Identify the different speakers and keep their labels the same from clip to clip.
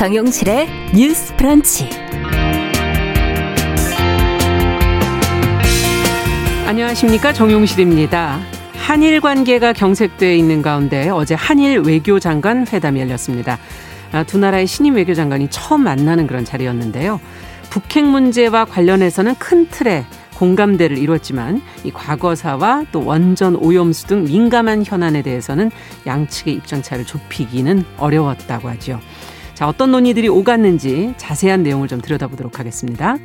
Speaker 1: 정용실의 뉴스 프런치.
Speaker 2: 안녕하십니까 정용실입니다. 한일 관계가 경색돼 있는 가운데 어제 한일 외교장관 회담이 열렸습니다. 아, 두 나라의 신임 외교장관이 처음 만나는 그런 자리였는데요. 북핵 문제와 관련해서는 큰 틀의 공감대를 이뤘지만 이 과거사와 또 원전 오염수 등 민감한 현안에 대해서는 양측의 입장차를 좁히기는 어려웠다고 하죠. 자, 어떤 논의들이 오갔는지 자세한 내용을 좀 들여다보도록 하겠습니다.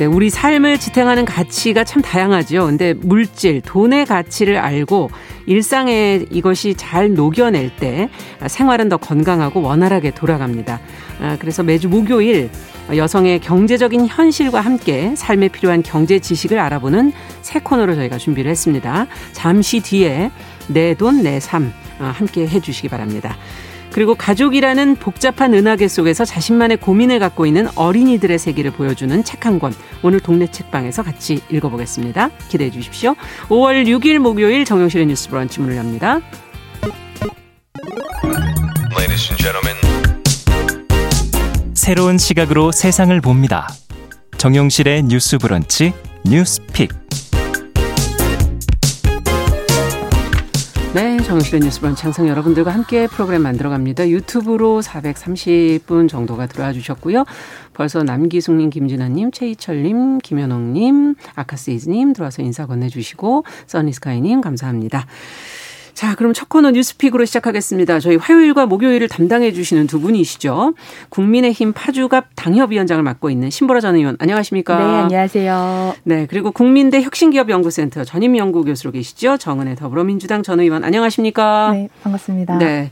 Speaker 2: 네, 우리 삶을 지탱하는 가치가 참 다양하죠. 근데 물질, 돈의 가치를 알고 일상에 이것이 잘 녹여낼 때 생활은 더 건강하고 원활하게 돌아갑니다. 아, 그래서 매주 목요일 여성의 경제적인 현실과 함께 삶에 필요한 경제 지식을 알아보는 새 코너를 저희가 준비를 했습니다. 잠시 뒤에 내 돈, 내삶 아, 함께 해주시기 바랍니다. 그리고 가족이라는 복잡한 은하계 속에서 자신만의 고민을 갖고 있는 어린이들의 세계를 보여주는 책 한 권. 오늘 동네 책방에서 같이 읽어보겠습니다. 기대해 주십시오. 5월 6일 목요일 정용실의 뉴스 브런치 문을 엽니다.
Speaker 3: 새로운 시각으로 세상을 봅니다. 정용실의 뉴스 브런치 뉴스 pick.
Speaker 2: 네, 정용실의 뉴스 브런치 항상 여러분들과 함께 프로그램 만들어갑니다. 유튜브로 430분 정도가 들어와 주셨고요. 벌써 남기숙님, 김진아님, 최희철님, 김현옥님, 아카스이즈님 들어와서 인사 건네주시고 써니스카이님 감사합니다. 자, 그럼 첫 코너 뉴스 pick으로 시작하겠습니다. 저희 화요일과 목요일을 담당해 주시는 두 분이시죠. 국민의힘 파주갑 당협위원장을 맡고 있는 신보라 전 의원. 안녕하십니까?
Speaker 4: 네, 안녕하세요.
Speaker 2: 네, 그리고 국민대 혁신기업연구센터 전임 연구 교수로 계시죠. 정은혜 더불어민주당 전 의원. 안녕하십니까?
Speaker 4: 네, 반갑습니다.
Speaker 2: 네.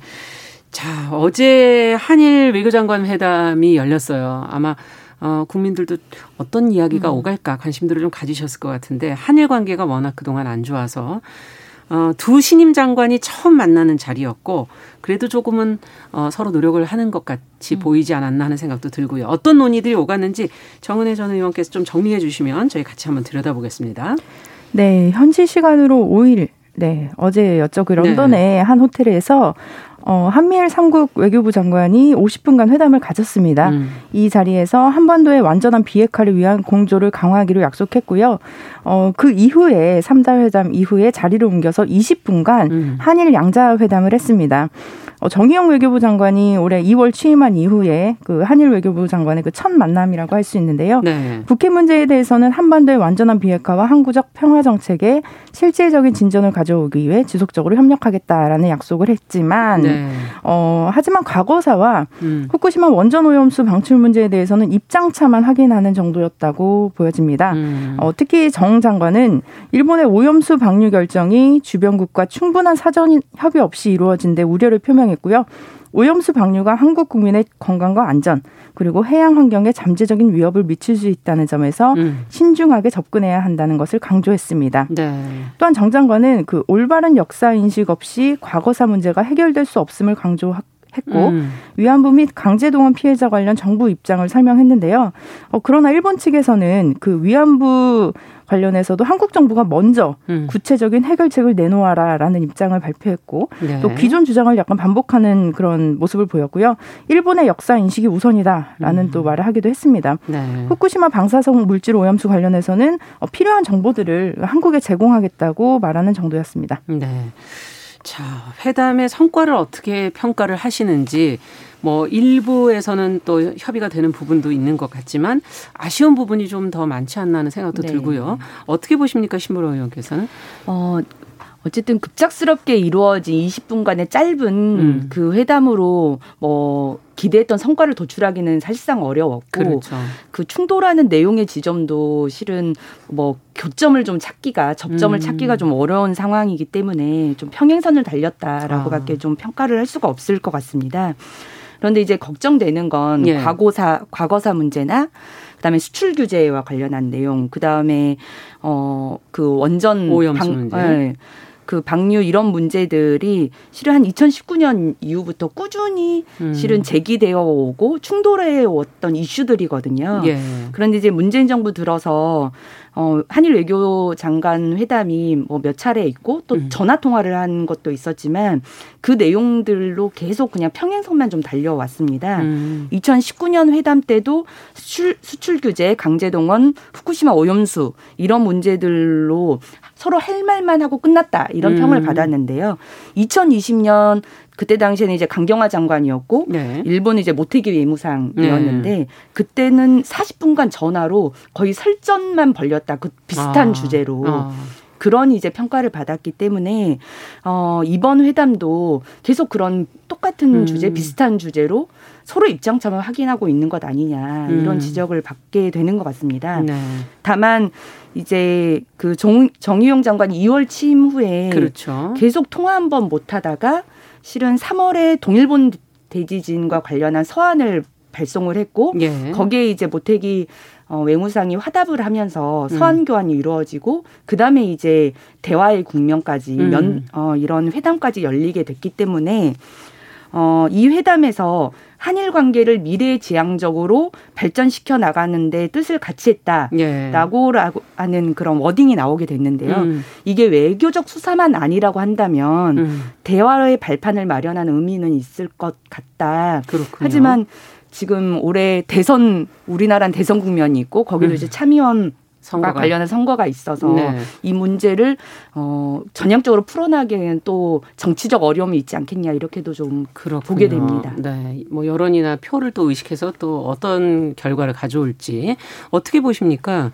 Speaker 2: 자, 어제 한일 외교장관 회담이 열렸어요. 아마 어, 국민들도 어떤 이야기가 음. 오갈까 관심들을 좀 가지셨을 것 같은데 한일 관계가 워낙 그동안 안 좋아서 어, 두 신임 장관이 처음 만나는 자리였고 그래도 조금은 어, 서로 노력을 하는 것 같이 음. 보이지 않았나 하는 생각도 들고요. 어떤 논의들이 오갔는지 정은혜 전 의원께서 좀 정리해 주시면 저희 같이 한번 들여다보겠습니다.
Speaker 4: 네, 현지 시간으로 5일 네, 어제 였죠. 그 런던의 네. 한 호텔에서 어, 한미일 삼국 외교부 장관이 50분간 회담을 가졌습니다. 음. 이 자리에서 한반도의 완전한 비핵화를 위한 공조를 강화하기로 약속했고요. 어, 그 이후에 3자 회담 이후에 자리를 옮겨서 20분간 음. 한일 양자 회담을 했습니다. 어, 정의용 외교부 장관이 올해 2월 취임한 이후에 그 한일 외교부 장관의 그 첫 만남이라고 할 수 있는데요. 네. 북핵 문제에 대해서는 한반도의 완전한 비핵화와 항구적 평화 정책에 실질적인 진전을 가져오기 위해 지속적으로 협력하겠다라는 약속을 했지만 네. 어, 하지만 과거사와 음. 후쿠시마 원전 오염수 방출 문제에 대해서는 입장차만 확인하는 정도였다고 보여집니다. 음. 어, 특히 정 장관은 일본의 오염수 방류 결정이 주변국과 충분한 사전 협의 없이 이루어진 데 우려를 표명 설명했고요. 오염수 방류가 한국 국민의 건강과 안전 그리고 해양 환경에 잠재적인 위협을 미칠 수 있다는 점에서 음. 신중하게 접근해야 한다는 것을 강조했습니다. 네. 또한 정 장관은 그 올바른 역사 인식 없이 과거사 문제가 해결될 수 없음을 강조했고 음. 위안부 및 강제동원 피해자 관련 정부 입장을 설명했는데요. 어, 그러나 일본 측에서는 그 위안부 관련해서도 한국 정부가 먼저 음. 구체적인 해결책을 내놓아라라는 입장을 발표했고 네. 또 기존 주장을 약간 반복하는 그런 모습을 보였고요. 일본의 역사 인식이 우선이다라는 음. 또 말을 하기도 했습니다. 네. 후쿠시마 방사성 물질 오염수 관련해서는 어, 필요한 정보들을 한국에 제공하겠다고 말하는 정도였습니다.
Speaker 2: 네. 자, 회담의 성과를 어떻게 평가를 하시는지 뭐 일부에서는 또 협의가 되는 부분도 있는 것 같지만 아쉬운 부분이 좀 더 많지 않나 하는 생각도 네. 들고요. 어떻게 보십니까, 신보라 의원께서는? 어,
Speaker 5: 어쨌든 급작스럽게 이루어진 20분간의 짧은 음. 그 회담으로 뭐 기대했던 성과를 도출하기는 사실상 어려웠고 그렇죠. 그 충돌하는 내용의 지점도 실은 뭐 교점을 좀 찾기가 접점을 음. 찾기가 좀 어려운 상황이기 때문에 좀 평행선을 달렸다라고밖에 아. 좀 평가를 할 수가 없을 것 같습니다. 그런데 이제 걱정되는 건 예. 과거사 과거사 문제나 그다음에 수출 규제와 관련한 내용, 그다음에 어그 원전
Speaker 2: 오염수 방, 문제. 네.
Speaker 5: 그 방류 이런 문제들이 실은 한 2019년 이후부터 꾸준히 음. 실은 제기되어 오고 충돌해 왔던 이슈들이거든요. 예. 그런데 이제 문재인 정부 들어서 어, 한일 외교 장관 회담이 뭐 몇 차례 있고 또 음. 전화 통화를 한 것도 있었지만 그 내용들로 계속 그냥 평행선만 좀 달려왔습니다. 음. 2019년 회담 때도 수출, 수출 규제, 강제 동원, 후쿠시마 오염수 이런 문제들로 서로 할 말만 하고 끝났다 이런 평을 음. 받았는데요. 2020년 그때 당시에는 이제 강경화 장관이었고 네. 일본 이제 모태기 외무상이었는데 네. 그때는 40분간 전화로 거의 설전만 벌렸다. 그 비슷한 아. 주제로. 아. 그런 이제 평가를 받았기 때문에 어 이번 회담도 계속 그런 똑같은 음. 주제 비슷한 주제로 서로 입장점을 확인하고 있는 것 아니냐 이런 음. 지적을 받게 되는 것 같습니다. 네. 다만 이제 그 정, 정의용 장관이 2월 취임 후에 그렇죠. 계속 통화 한 번 못 하다가 실은 3월에 동일본 대지진과 관련한 서한을 발송을 했고 예. 거기에 이제 모태기 어, 외무상이 화답을 하면서 서한 음. 교환이 이루어지고 그 다음에 이제 대화의 국면까지 음. 면, 어, 이런 회담까지 열리게 됐기 때문에 어, 이 회담에서 한일 관계를 미래 지향적으로 발전시켜 나가는데 뜻을 같이 했다라고 예. 하는 그런 워딩이 나오게 됐는데요. 음. 이게 외교적 수사만 아니라고 한다면 음. 대화의 발판을 마련하는 의미는 있을 것 같다. 그렇군요. 하지만 지금 올해 대선 우리나라는 대선 국면이 있고 거기도 음. 이제 참의원 선거가 관련한 선거가 있어서 네. 이 문제를 어 전향적으로 풀어나기에는 또 정치적 어려움이 있지 않겠냐 이렇게도 좀 그렇군요. 보게 됩니다.
Speaker 2: 네, 뭐 여론이나 표를 또 의식해서 또 어떤 결과를 가져올지 어떻게 보십니까?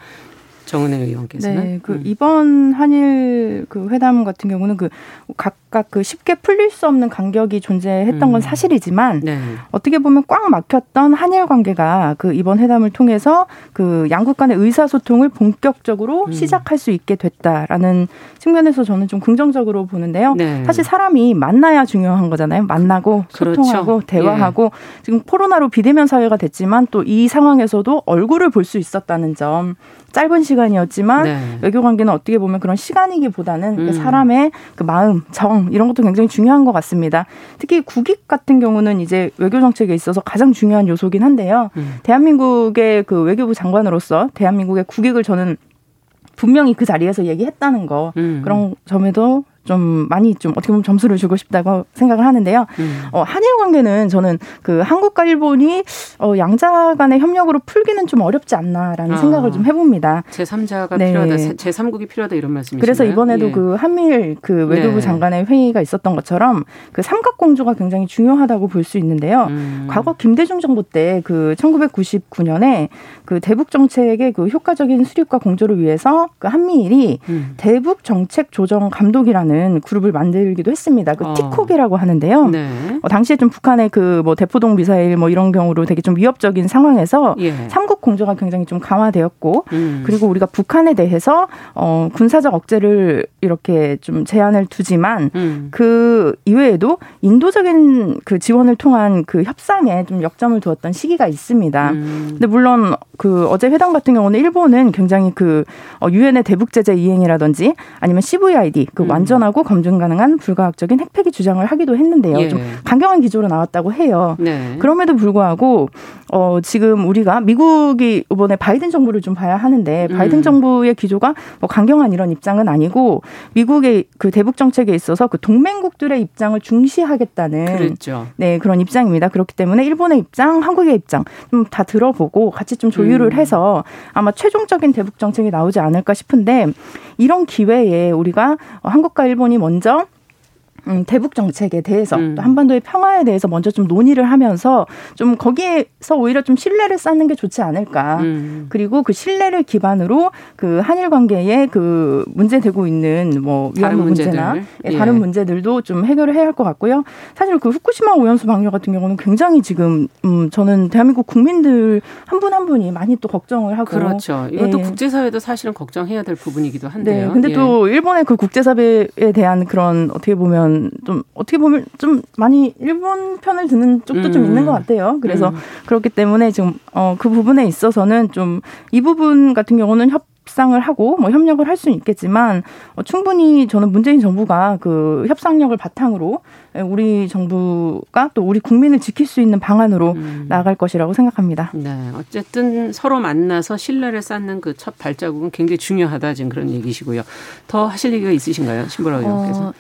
Speaker 2: 정은혜 의원께서는
Speaker 4: 네, 그 음. 이번 한일 그 회담 같은 경우는 그 각각 그 쉽게 풀릴 수 없는 간격이 존재했던 건 음. 사실이지만 네. 어떻게 보면 꽉 막혔던 한일 관계가 그 이번 회담을 통해서 그 양국 간의 의사소통을 본격적으로 음. 시작할 수 있게 됐다라는 측면에서 저는 좀 긍정적으로 보는데요. 네. 사실 사람이 만나야 중요한 거잖아요. 만나고 그렇죠. 소통하고 대화하고 예. 지금 코로나로 비대면 사회가 됐지만 또 이 상황에서도 얼굴을 볼 수 있었다는 점 짧은 시간이었지만 네. 외교 관계는 어떻게 보면 그런 시간이기보다는 그 음. 그 사람의 그 마음, 정 이런 것도 굉장히 중요한 것 같습니다. 특히 국익 같은 경우는 이제 외교 정책에 있어서 가장 중요한 요소긴 한데요. 음. 대한민국의 그 외교부 장관으로서 대한민국의 국익을 저는 분명히 그 자리에서 얘기했다는 거 음. 그런 점에도 좀 많이 좀 어떻게 보면 점수를 주고 싶다고 생각을 하는데요. 음. 어, 한일 관계는 저는 그 한국과 일본이 어, 양자 간의 협력으로 풀기는 좀 어렵지 않나라는 아. 생각을 좀 해봅니다.
Speaker 2: 제3자가 네. 필요하다, 제3국이 필요하다 이런 말씀이시죠.
Speaker 4: 그래서 이번에도 예. 그 한미일 그 외교부 네. 장관의 회의가 있었던 것처럼 그 삼각공조가 굉장히 중요하다고 볼 수 있는데요. 음. 과거 김대중 정부 때 그 1999년에 그 대북 정책의 그 효과적인 수립과 공조를 위해서 그 한미일이 음. 대북 정책 조정 감독이라는 하는 그룹을 만들기도 했습니다. 그 어. 티콕이라고 하는데요. 네. 어, 당시에 좀 북한의 그 뭐 대포동 미사일 뭐 이런 경우로 되게 좀 위협적인 상황에서 예. 삼국 공조가 굉장히 좀 강화되었고 음. 그리고 우리가 북한에 대해서 어 군사적 억제를 이렇게 좀 제한을 두지만 음. 그 이외에도 인도적인 그 지원을 통한 그 협상에 좀 역점을 두었던 시기가 있습니다. 음. 근데 물론 그 어제 회담 같은 경우는 일본은 굉장히 그 어, 유엔의 대북 제재 이행이라든지 아니면 CVID 그 음. 완전 하고 검증 가능한 불가역적인 핵폐기 주장을 하기도 했는데요. 예. 좀 강경한 기조로 나왔다고 해요. 네. 그럼에도 불구하고 어 지금 우리가 미국이 이번에 바이든 정부를 좀 봐야 하는데 바이든 음. 정부의 기조가 뭐 강경한 이런 입장은 아니고 미국의 그 대북 정책에 있어서 그 동맹국들의 입장을 중시하겠다는 그렇죠. 네 그런 입장입니다. 그렇기 때문에 일본의 입장, 한국의 입장 좀 다 들어보고 같이 좀 조율을 음. 해서 아마 최종적인 대북 정책이 나오지 않을까 싶은데 이런 기회에 우리가 한국과 일본 이 먼저 음, 대북 정책에 대해서 음. 또 한반도의 평화에 대해서 먼저 좀 논의를 하면서 좀 거기에서 오히려 좀 신뢰를 쌓는 게 좋지 않을까. 음. 그리고 그 신뢰를 기반으로 그 한일 관계에 그 문제되고 있는 뭐 위안부 문제나 예, 예. 다른 문제들도 좀 해결을 해야 할 것 같고요. 사실 그 후쿠시마 오염수 방류 같은 경우는 굉장히 지금 음 저는 대한민국 국민들 한 분한 한 분이 많이 또 걱정을 하고
Speaker 2: 그렇죠. 이것도 예. 국제사회도 사실은 걱정해야 될 부분이기도 한데요.
Speaker 4: 네. 근데 예. 또 일본의 그 국제사회에 대한 그런 어떻게 보면 좀 어떻게 보면 좀 많이 일본 편을 드는 쪽도 음. 좀 있는 것 같아요. 그래서 음. 그렇기 때문에 지금 어, 그 부분에 있어서는 좀 이 부분 같은 경우는 협 협상을 하고 뭐 협력을 할 수는 있겠지만 어, 충분히 저는 문재인 정부가 그 협상력을 바탕으로 우리 정부가 또 우리 국민을 지킬 수 있는 방안으로 음. 나아갈 것이라고 생각합니다.
Speaker 2: 네, 어쨌든 서로 만나서 신뢰를 쌓는 그 첫 발자국은 굉장히 중요하다 지금 그런 얘기시고요. 더 하실 얘기가 있으신가요, 신보라 의원께서? 어,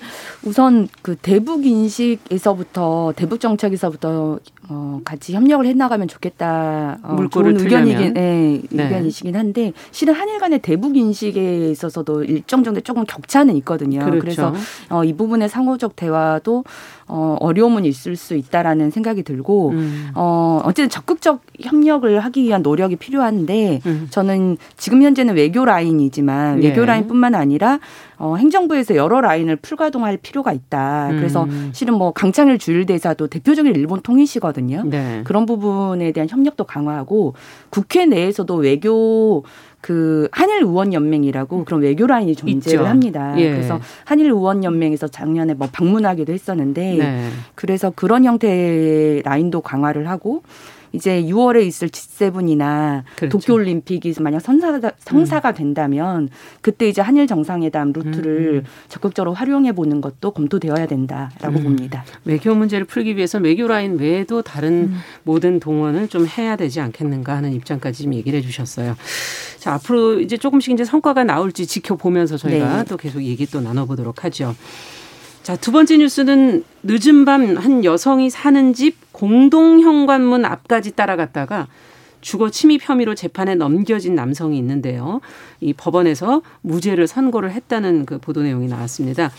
Speaker 5: 우선 그 대북 인식에서부터 대북 정책에서부터 어, 같이 협력을 해나가면 좋겠다. 어, 물꼬를 좋은 의견이긴, 네, 네. 의견이시긴 한데 실은 한일 간의 대북 인식에 있어서도 일정 정도 조금 격차는 있거든요. 그렇죠. 그래서 어, 이 부분의 상호적 대화도 어, 어려움은 있을 수 있다라는 생각이 들고 음. 어, 어쨌든 적극적 협력을 하기 위한 노력이 필요한데 음. 저는 지금 현재는 외교 라인이지만 외교 예. 라인뿐만 아니라 어, 행정부에서 여러 라인을 풀가동할 필요가 있다. 그래서 음. 실은 뭐 강창일 주일대사도 대표적인 일본 통일시거든요. 네. 그런 부분에 대한 협력도 강화하고 국회 내에서도 외교 그 한일 의원 연맹이라고 그런 외교 라인이 존재를 있죠. 합니다. 예. 그래서 한일 의원 연맹에서 작년에 뭐 방문하기도 했었는데 네. 그래서 그런 형태의 라인도 강화를 하고 이제 6월에 있을 G7이나 그렇죠. 도쿄올림픽이 만약 선사가, 성사가 음. 된다면 그때 이제 한일 정상회담 루트를 음. 적극적으로 활용해 보는 것도 검토되어야 된다라고 음. 봅니다.
Speaker 2: 외교 문제를 풀기 위해서 외교 라인 외에도 다른 음. 모든 동원을 좀 해야 되지 않겠는가 하는 입장까지 좀 얘기를 해주셨어요. 자 앞으로 이제 조금씩 이제 성과가 나올지 지켜보면서 저희가 네. 또 계속 얘기 또 나눠보도록 하죠. 자, 두 번째 뉴스는 늦은 밤 한 여성이 사는 집 공동 현관문 앞까지 따라갔다가 주거 침입 혐의로 재판에 넘겨진 남성이 있는데요. 이 법원에서 무죄를 선고를 했다는 그 보도 내용이 나왔습니다.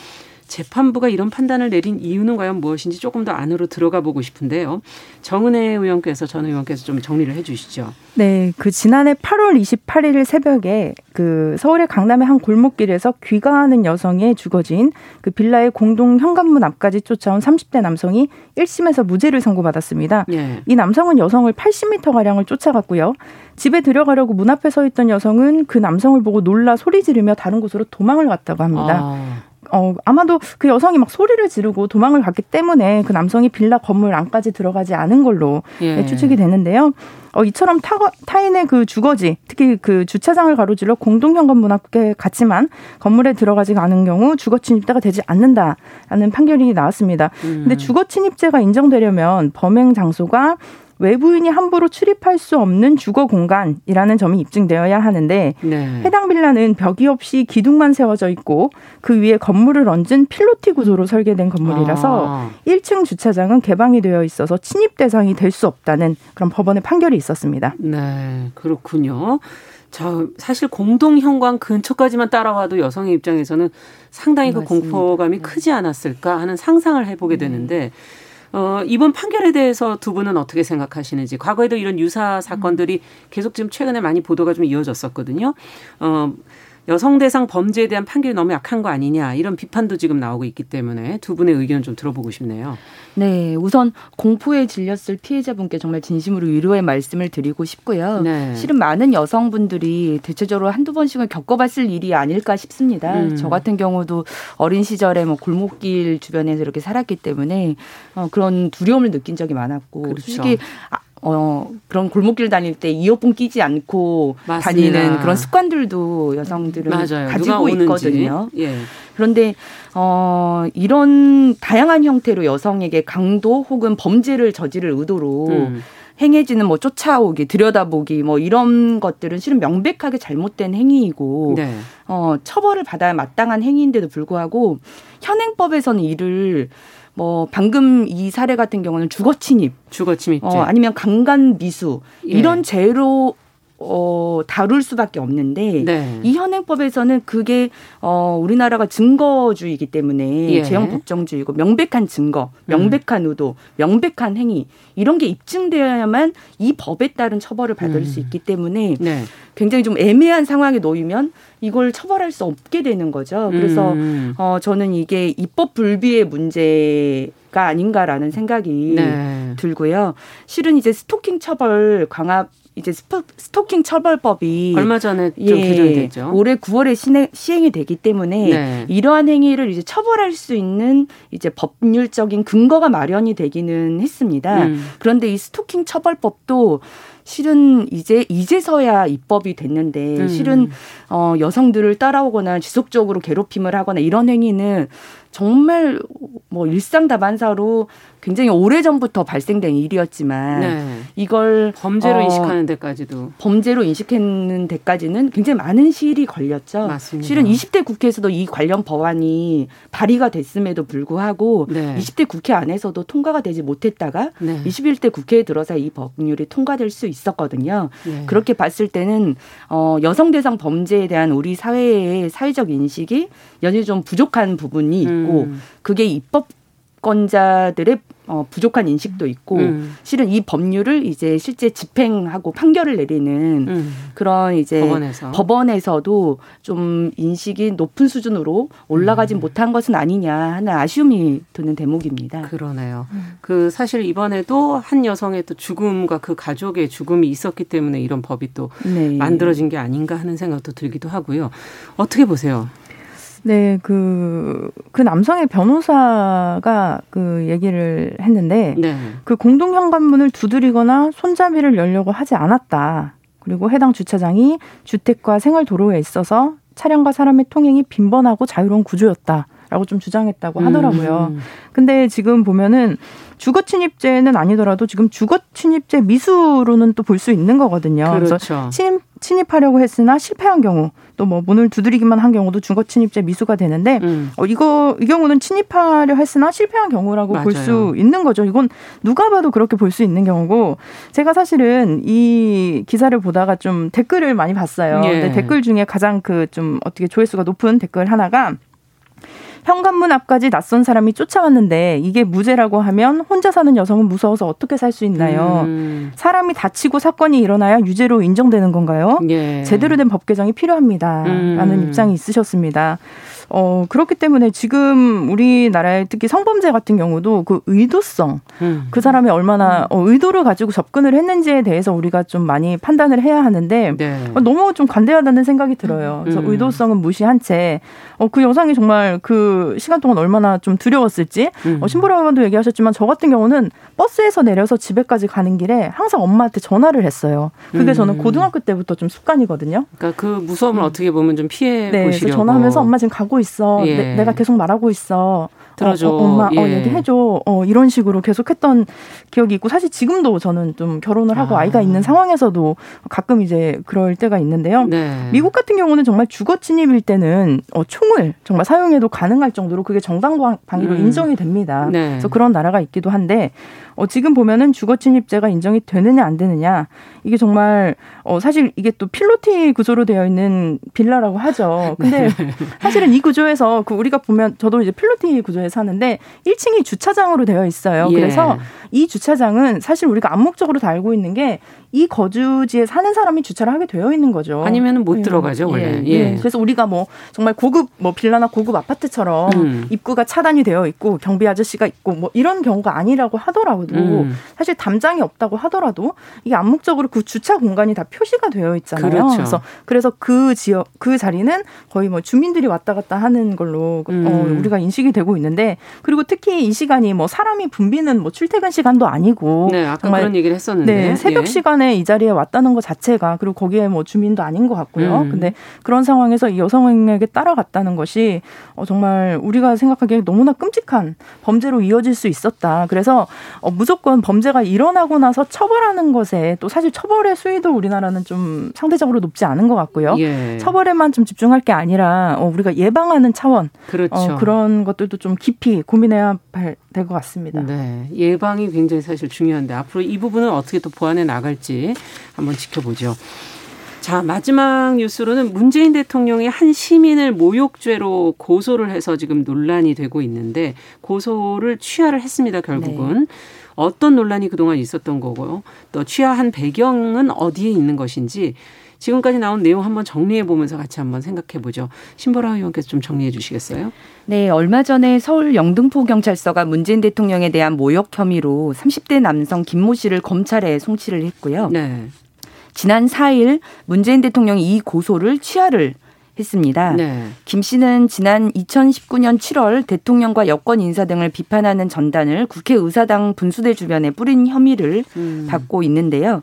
Speaker 2: 재판부가 이런 판단을 내린 이유는 과연 무엇인지 조금 더 안으로 들어가 보고 싶은데요. 정은혜 의원께서 전 의원께서 좀 정리를 해 주시죠.
Speaker 4: 네, 그 지난해 8월 28일 새벽에 그 서울의 강남의 한 골목길에서 귀가하는 여성의 주거지인 그 빌라의 공동 현관문 앞까지 쫓아온 30대 남성이 1심에서 무죄를 선고받았습니다. 네. 이 남성은 여성을 80m 가량을 쫓아갔고요. 집에 들어가려고 문 앞에 서 있던 여성은 그 남성을 보고 놀라 소리 지르며 다른 곳으로 도망을 갔다고 합니다. 아. 어, 아마도 그 여성이 막 소리를 지르고 도망을 갔기 때문에 그 남성이 빌라 건물 안까지 들어가지 않은 걸로 예. 추측이 되는데요. 어, 이처럼 타, 타인의 그 주거지, 특히 그 주차장을 가로질러 공동현관문 앞에 갔지만 건물에 들어가지 않은 경우 주거 침입자가 되지 않는다라는 판결이 나왔습니다. 음. 근데 주거 침입죄가 인정되려면 범행 장소가 외부인이 함부로 출입할 수 없는 주거 공간이라는 점이 입증되어야 하는데 네. 해당 빌라는 벽이 없이 기둥만 세워져 있고 그 위에 건물을 얹은 필로티 구조로 설계된 건물이라서 아. 1층 주차장은 개방이 되어 있어서 침입 대상이 될 수 없다는 그런 법원의 판결이 있었습니다.
Speaker 2: 네, 그렇군요. 자, 사실 공동 현관 근처까지만 따라와도 여성의 입장에서는 상당히 그 맞습니다. 공포감이 크지 않았을까 하는 상상을 해보게 네. 되는데 네. 어, 이번 판결에 대해서 두 분은 어떻게 생각하시는지 과거에도 이런 유사 사건들이 계속 지금 최근에 많이 보도가 좀 이어졌었거든요. 어, 여성 대상 범죄에 대한 판결이 너무 약한 거 아니냐 이런 비판도 지금 나오고 있기 때문에 두 분의 의견 좀 들어보고 싶네요.
Speaker 5: 네, 우선 공포에 질렸을 피해자분께 정말 진심으로 위로의 말씀을 드리고 싶고요. 네. 실은 많은 여성분들이 대체적으로 한두 번씩은 겪어봤을 일이 아닐까 싶습니다. 음. 저 같은 경우도 어린 시절에 뭐 골목길 주변에서 이렇게 살았기 때문에 어, 그런 두려움을 느낀 적이 많았고 그렇죠. 솔직히 아, 어, 그런 골목길 다닐 때 이어폰 끼지 않고 맞습니다. 다니는 그런 습관들도 여성들은 맞아요. 가지고 있거든요. 예. 그런데 어, 이런 다양한 형태로 여성에게 강도 혹은 범죄를 저지를 의도로 음. 행해지는 뭐 쫓아오기, 들여다보기 뭐 이런 것들은 실은 명백하게 잘못된 행위이고 네. 어, 처벌을 받아야 마땅한 행위인데도 불구하고 현행법에서는 이를 뭐 방금 이 사례 같은 경우는 주거 침입,
Speaker 2: 주거 침입,
Speaker 5: 어, 아니면 강간 미수. 예. 이런 죄로 어, 다룰 수밖에 없는데 네. 이 현행법에서는 그게 어, 우리나라가 증거주의이기 때문에 예. 재형 법정주의고 명백한 증거, 명백한 음. 의도, 명백한 행위 이런 게 입증되어야만 이 법에 따른 처벌을 받을 음. 수 있기 때문에 네. 굉장히 좀 애매한 상황에 놓이면 이걸 처벌할 수 없게 되는 거죠. 그래서 음. 어 저는 이게 입법 불비의 문제 가 아닌가라는 생각이 네. 들고요. 실은 이제 스토킹 처벌 강압 이제 스토킹 처벌법이
Speaker 2: 얼마 전에 좀 예, 개정이 됐죠.
Speaker 5: 올해 9월에 시행, 시행이 되기 때문에 네. 이러한 행위를 이제 처벌할 수 있는 이제 법률적인 근거가 마련이 되기는 했습니다. 음. 그런데 이 스토킹 처벌법도 실은 이제 이제서야 입법이 됐는데 음. 실은 어 여성들을 따라오거나 지속적으로 괴롭힘을 하거나 이런 행위는 정말 뭐 일상 다반사로 굉장히 오래 전부터 발생된 일이었지만 네. 이걸
Speaker 2: 범죄로 어, 인식하는 데까지도
Speaker 5: 범죄로 인식하는 데까지는 굉장히 많은 시일이 걸렸죠.
Speaker 2: 맞습니다.
Speaker 5: 실은 20대 국회에서도 이 관련 법안이 발의가 됐음에도 불구하고 네. 20대 국회 안에서도 통과가 되지 못했다가 네. 21대 국회에 들어서 이 법률이 통과될 수 있었거든요. 네. 그렇게 봤을 때는 어, 여성 대상 범죄에 대한 우리 사회의 사회적 인식이 여전히 좀 부족한 부분이 있고 음. 그게 입법권자들의 어, 부족한 인식도 있고 음. 실은 이 법률을 이제 실제 집행하고 판결을 내리는 음. 그런 이제 법원에서. 법원에서도 좀 인식이 높은 수준으로 올라가진 음. 못한 것은 아니냐 하는 아쉬움이 드는 대목입니다.
Speaker 2: 그러네요. 음. 그 사실 이번에도 한 여성의 또 죽음과 그 가족의 죽음이 있었기 때문에 이런 법이 또 네. 만들어진 게 아닌가 하는 생각도 들기도 하고요. 어떻게 보세요?
Speaker 4: 네, 그, 그 남성의 변호사가 그 얘기를 했는데, 네. 그 공동 현관문을 두드리거나 손잡이를 열려고 하지 않았다. 그리고 해당 주차장이 주택과 생활도로에 있어서 차량과 사람의 통행이 빈번하고 자유로운 구조였다. 라고 좀 주장했다고 하더라고요. 음. 근데 지금 보면은 주거 침입죄는 아니더라도 지금 주거 침입죄 미수로는 또 볼 수 있는 거거든요.
Speaker 2: 그렇죠.
Speaker 4: 그래서 침입, 침입하려고 했으나 실패한 경우 또 뭐 문을 두드리기만 한 경우도 주거 침입죄 미수가 되는데 음. 어, 이거 이 경우는 침입하려 했으나 실패한 경우라고 볼 수 있는 거죠. 이건 누가 봐도 그렇게 볼 수 있는 경우고 제가 사실은 이 기사를 보다가 좀 댓글을 많이 봤어요. 예. 근데 댓글 중에 가장 그 좀 어떻게 조회수가 높은 댓글 하나가 현관문 앞까지 낯선 사람이 쫓아왔는데 이게 무죄라고 하면 혼자 사는 여성은 무서워서 어떻게 살 수 있나요? 음. 사람이 다치고 사건이 일어나야 유죄로 인정되는 건가요? 예. 제대로 된 법 개정이 필요합니다. 라는 음. 입장이 있으셨습니다. 어, 그렇기 때문에 지금 우리나라에 특히 성범죄 같은 경우도 그 의도성, 음. 그 사람이 얼마나 어, 의도를 가지고 접근을 했는지에 대해서 우리가 좀 많이 판단을 해야 하는데 네. 어, 너무 좀 관대하다는 생각이 들어요. 그래서 음. 의도성은 무시한 채 어, 그 여성이 정말 그 시간 동안 얼마나 좀 두려웠을지 음. 어, 신보라 의원도 얘기하셨지만 저 같은 경우는 버스에서 내려서 집에까지 가는 길에 항상 엄마한테 전화를 했어요. 그게 저는 음. 고등학교 때부터 좀 습관이거든요.
Speaker 2: 그러니까 그 무서움을 어떻게 보면 좀 피해 네, 보시려고.
Speaker 4: 전화하면서 엄마 지금 가고 있어. 예. 내, 가 계속 말하고 있어.
Speaker 2: 들어줘.
Speaker 4: 어, 어, 엄마, 어, 예. 어, 얘기해줘. 어, 이런 식으로 계속 했던 기억이 있고, 사실 지금도 저는 좀 결혼을 하고 아. 이가 있는 상황에서도 가끔 이제 그럴 때가 있는데요. 네. 미국 같은 경우는 정말 주거 침입일 때는 어, 총을 정말 사용해도 가능할 정도로 그게 정당 방위로 음. 인정이 됩니다. 네. 그래서 그런 나라가 있기도 한데, 어, 지금 보면은 주거 침입죄가 인정이 되느냐 안 되느냐 이게 정말 어, 사실 이게 또 필로티 구조로 되어 있는 빌라라고 하죠. 근데 네. 사실은 이 구조에서 그 우리가 보면 저도 이제 필로티 구조에 사는데 1층이 주차장으로 되어 있어요. 예. 그래서 이 주차장은 사실 우리가 암묵적으로 다 알고 있는 게이 거주지에 사는 사람이 주차를 하게 되어 있는 거죠.
Speaker 2: 아니면은 못 예. 들어가죠 원래.
Speaker 4: 예. 예. 그래서 우리가 뭐 정말 고급 뭐 빌라나 고급 아파트처럼 음. 입구가 차단이 되어 있고 경비 아저씨가 있고 뭐 이런 경우가 아니라고 하더라도 음. 사실 담장이 없다고 하더라도 이게 암묵적으로 그 주차 공간이 다 표시가 되어 있잖아요.
Speaker 2: 그렇죠.
Speaker 4: 그래서 그래서 그 지역 그 자리는 거의 뭐 주민들이 왔다 갔다 하는 걸로 어, 음. 어, 우리가 인식이 되고 있는데 그리고 특히 이 시간이 뭐 사람이 붐비는 뭐 출퇴근 시간도 아니고
Speaker 2: 네, 아까 정말 그런 얘기를 했었는데
Speaker 4: 네, 새벽 예. 시간 에 이 자리에 왔다는 것 자체가 그리고 거기에 뭐 주민도 아닌 것 같고요. 음. 근데 그런 상황에서 이 여성에게 따라갔다는 것이 어, 정말 우리가 생각하기에 너무나 끔찍한 범죄로 이어질 수 있었다. 그래서 어, 무조건 범죄가 일어나고 나서 처벌하는 것에 또 사실 처벌의 수위도 우리나라는 좀 상대적으로 높지 않은 것 같고요. 예. 처벌에만 좀 집중할 게 아니라 어, 우리가 예방하는 차원
Speaker 2: 그렇죠.
Speaker 4: 어, 그런 것들도 좀 깊이 고민해야 될 것 같습니다.
Speaker 2: 네, 예방이 굉장히 사실 중요한데 앞으로 이 부분은 어떻게 또 보완해 나갈지 한번 지켜보죠. 자, 마지막 뉴스로는 문재인 대통령이 한 시민을 모욕죄로 고소를 해서 지금 논란이 되고 있는데 고소를 취하를 했습니다, 결국은. 네. 어떤 논란이 그동안 있었던 거고요. 또 취하한 배경은 어디에 있는 것인지 지금까지 나온 내용 한번 정리해 보면서 같이 한번 생각해 보죠. 신보라 의원께서 좀 정리해 주시겠어요?
Speaker 5: 네, 얼마 전에 서울 영등포 경찰서가 문재인 대통령에 대한 모욕 혐의로 30대 남성 김모 씨를 검찰에 송치를 했고요. 네. 지난 4일 문재인 대통령이 이 고소를 취하를 했습니다. 네. 김 씨는 지난 2019년 7월 대통령과 여권 인사 등을 비판하는 전단을 국회 의사당 분수대 주변에 뿌린 혐의를 음. 받고 있는데요.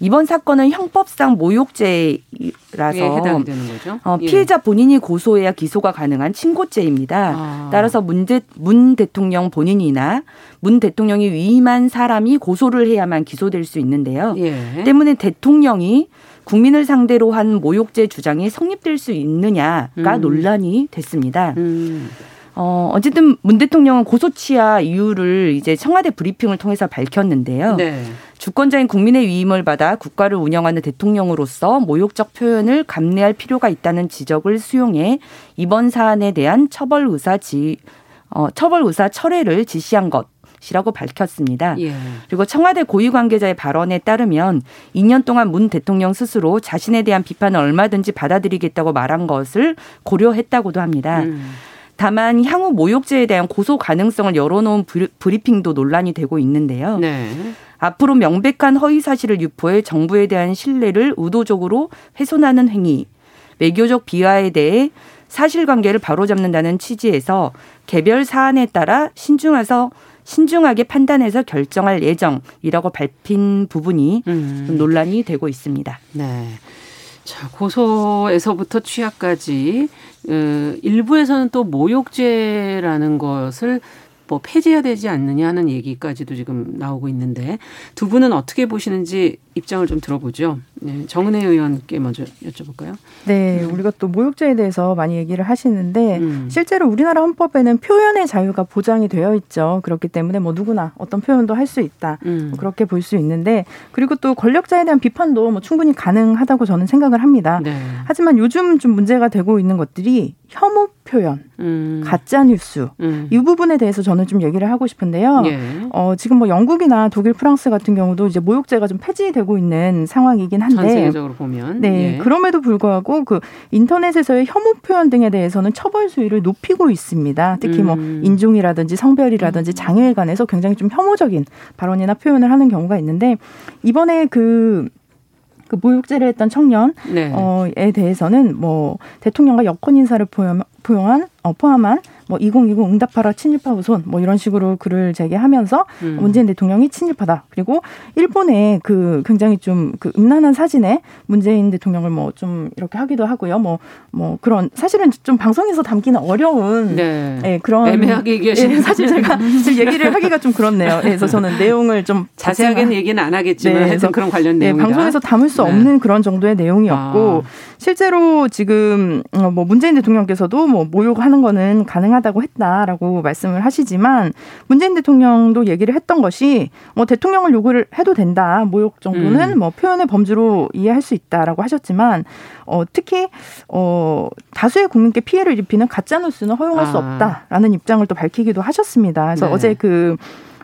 Speaker 5: 이번 사건은 형법상 모욕죄라서
Speaker 2: 해당이 되는 거죠.
Speaker 5: 어, 예. 피해자 본인이 고소해야 기소가 가능한 친고죄입니다. 아. 따라서 문, 대, 문 대통령 본인이나 문 대통령이 위임한 사람이 고소를 해야만 기소될 수 있는데요. 예. 때문에 대통령이 국민을 상대로 한 모욕죄 주장이 성립될 수 있느냐가 음. 논란이 됐습니다. 음. 어, 어쨌든 문 대통령은 고소 취하 이유를 이제 청와대 브리핑을 통해서 밝혔는데요. 네. 주권자인 국민의 위임을 받아 국가를 운영하는 대통령으로서 모욕적 표현을 감내할 필요가 있다는 지적을 수용해 이번 사안에 대한 처벌 의사 지, 어, 처벌 의사 철회를 지시한 것. 이라고 밝혔습니다. 예. 그리고 청와대 고위 관계자의 발언에 따르면 2년 동안 문 대통령 스스로 자신에 대한 비판을 얼마든지 받아들이겠다고 말한 것을 고려했다고도 합니다. 음. 다만 향후 모욕죄에 대한 고소 가능성을 열어놓은 브리핑도 논란이 되고 있는데요. 네. 앞으로 명백한 허위 사실을 유포해 정부에 대한 신뢰를 의도적으로 훼손하는 행위, 외교적 비하에 대해 사실관계를 바로잡는다는 취지에서 개별 사안에 따라 신중해서 신중하게 판단해서 결정할 예정이라고 밝힌 부분이 음. 논란이 되고 있습니다.
Speaker 2: 네. 자, 고소에서부터 취하까지 어, 일부에서는 또 모욕죄라는 것을 뭐 폐지해야 되지 않느냐 하는 얘기까지도 지금 나오고 있는데 두 분은 어떻게 보시는지 입장을 좀 들어보죠. 네, 정은혜 의원께 먼저 여쭤볼까요?
Speaker 4: 네, 음. 우리가 또 모욕죄에 대해서 많이 얘기를 하시는데 음. 실제로 우리나라 헌법에는 표현의 자유가 보장이 되어 있죠. 그렇기 때문에 뭐 누구나 어떤 표현도 할 수 있다. 음. 뭐 그렇게 볼 수 있는데 그리고 또 권력자에 대한 비판도 뭐 충분히 가능하다고 저는 생각을 합니다. 네. 하지만 요즘 좀 문제가 되고 있는 것들이 혐오 표현, 음. 가짜 뉴스 음. 이 부분에 대해서 저는 좀 얘기를 하고 싶은데요. 예. 어, 지금 뭐 영국이나 독일, 프랑스 같은 경우도 이제 모욕죄가 좀 폐지되고 있는 상황이긴 한데 전
Speaker 2: 세계적으로 보면
Speaker 4: 네 예. 그럼에도 불구하고 그 인터넷에서의 혐오 표현 등에 대해서는 처벌 수위를 높이고 있습니다. 특히 뭐 음. 뭐 인종이라든지 성별이라든지 음. 장애에 관해서 굉장히 좀 혐오적인 발언이나 표현을 하는 경우가 있는데 이번에 그그 모욕죄를 했던 청년에 네. 어, 대해서는 뭐 대통령과 여권 인사를 포함, 포용한 어, 포함한 뭐 2020 응답하라 친일파 우손 뭐 이런 식으로 글을 제기하면서 음. 문재인 대통령이 친일파다. 그리고 일본의 그 굉장히 좀 그 음란한 사진에 문재인 대통령을 뭐 좀 이렇게 하기도 하고요. 뭐뭐 뭐 그런 사실은 좀 방송에서 담기는 어려운
Speaker 2: 네. 네 그런 애매하게 얘기하시는
Speaker 4: 예, 사실 제가 지금 얘기를 하기가 좀 그렇네요. 예, 그래서 저는 내용을 좀
Speaker 2: 자세하게는 얘기는 안 하겠지만 네, 그래서 그런 관련 내용
Speaker 4: 네, 방송에서 담을 수 네. 없는 그런 정도의 내용이었고 아. 실제로 지금 어, 뭐 문재인 대통령께서도 뭐 모욕하는 거는 가능 하다고 했다라고 말씀을 하시지만 문재인 대통령도 얘기를 했던 것이 뭐 대통령을 요구를 해도 된다. 모욕 정도는 음. 뭐 표현의 범주로 이해할 수 있다라고 하셨지만 어 특히 어 다수의 국민께 피해를 입히는 가짜 뉴스는 허용할 아. 수 없다라는 입장을 또 밝히기도 하셨습니다. 그래서 네. 어제 그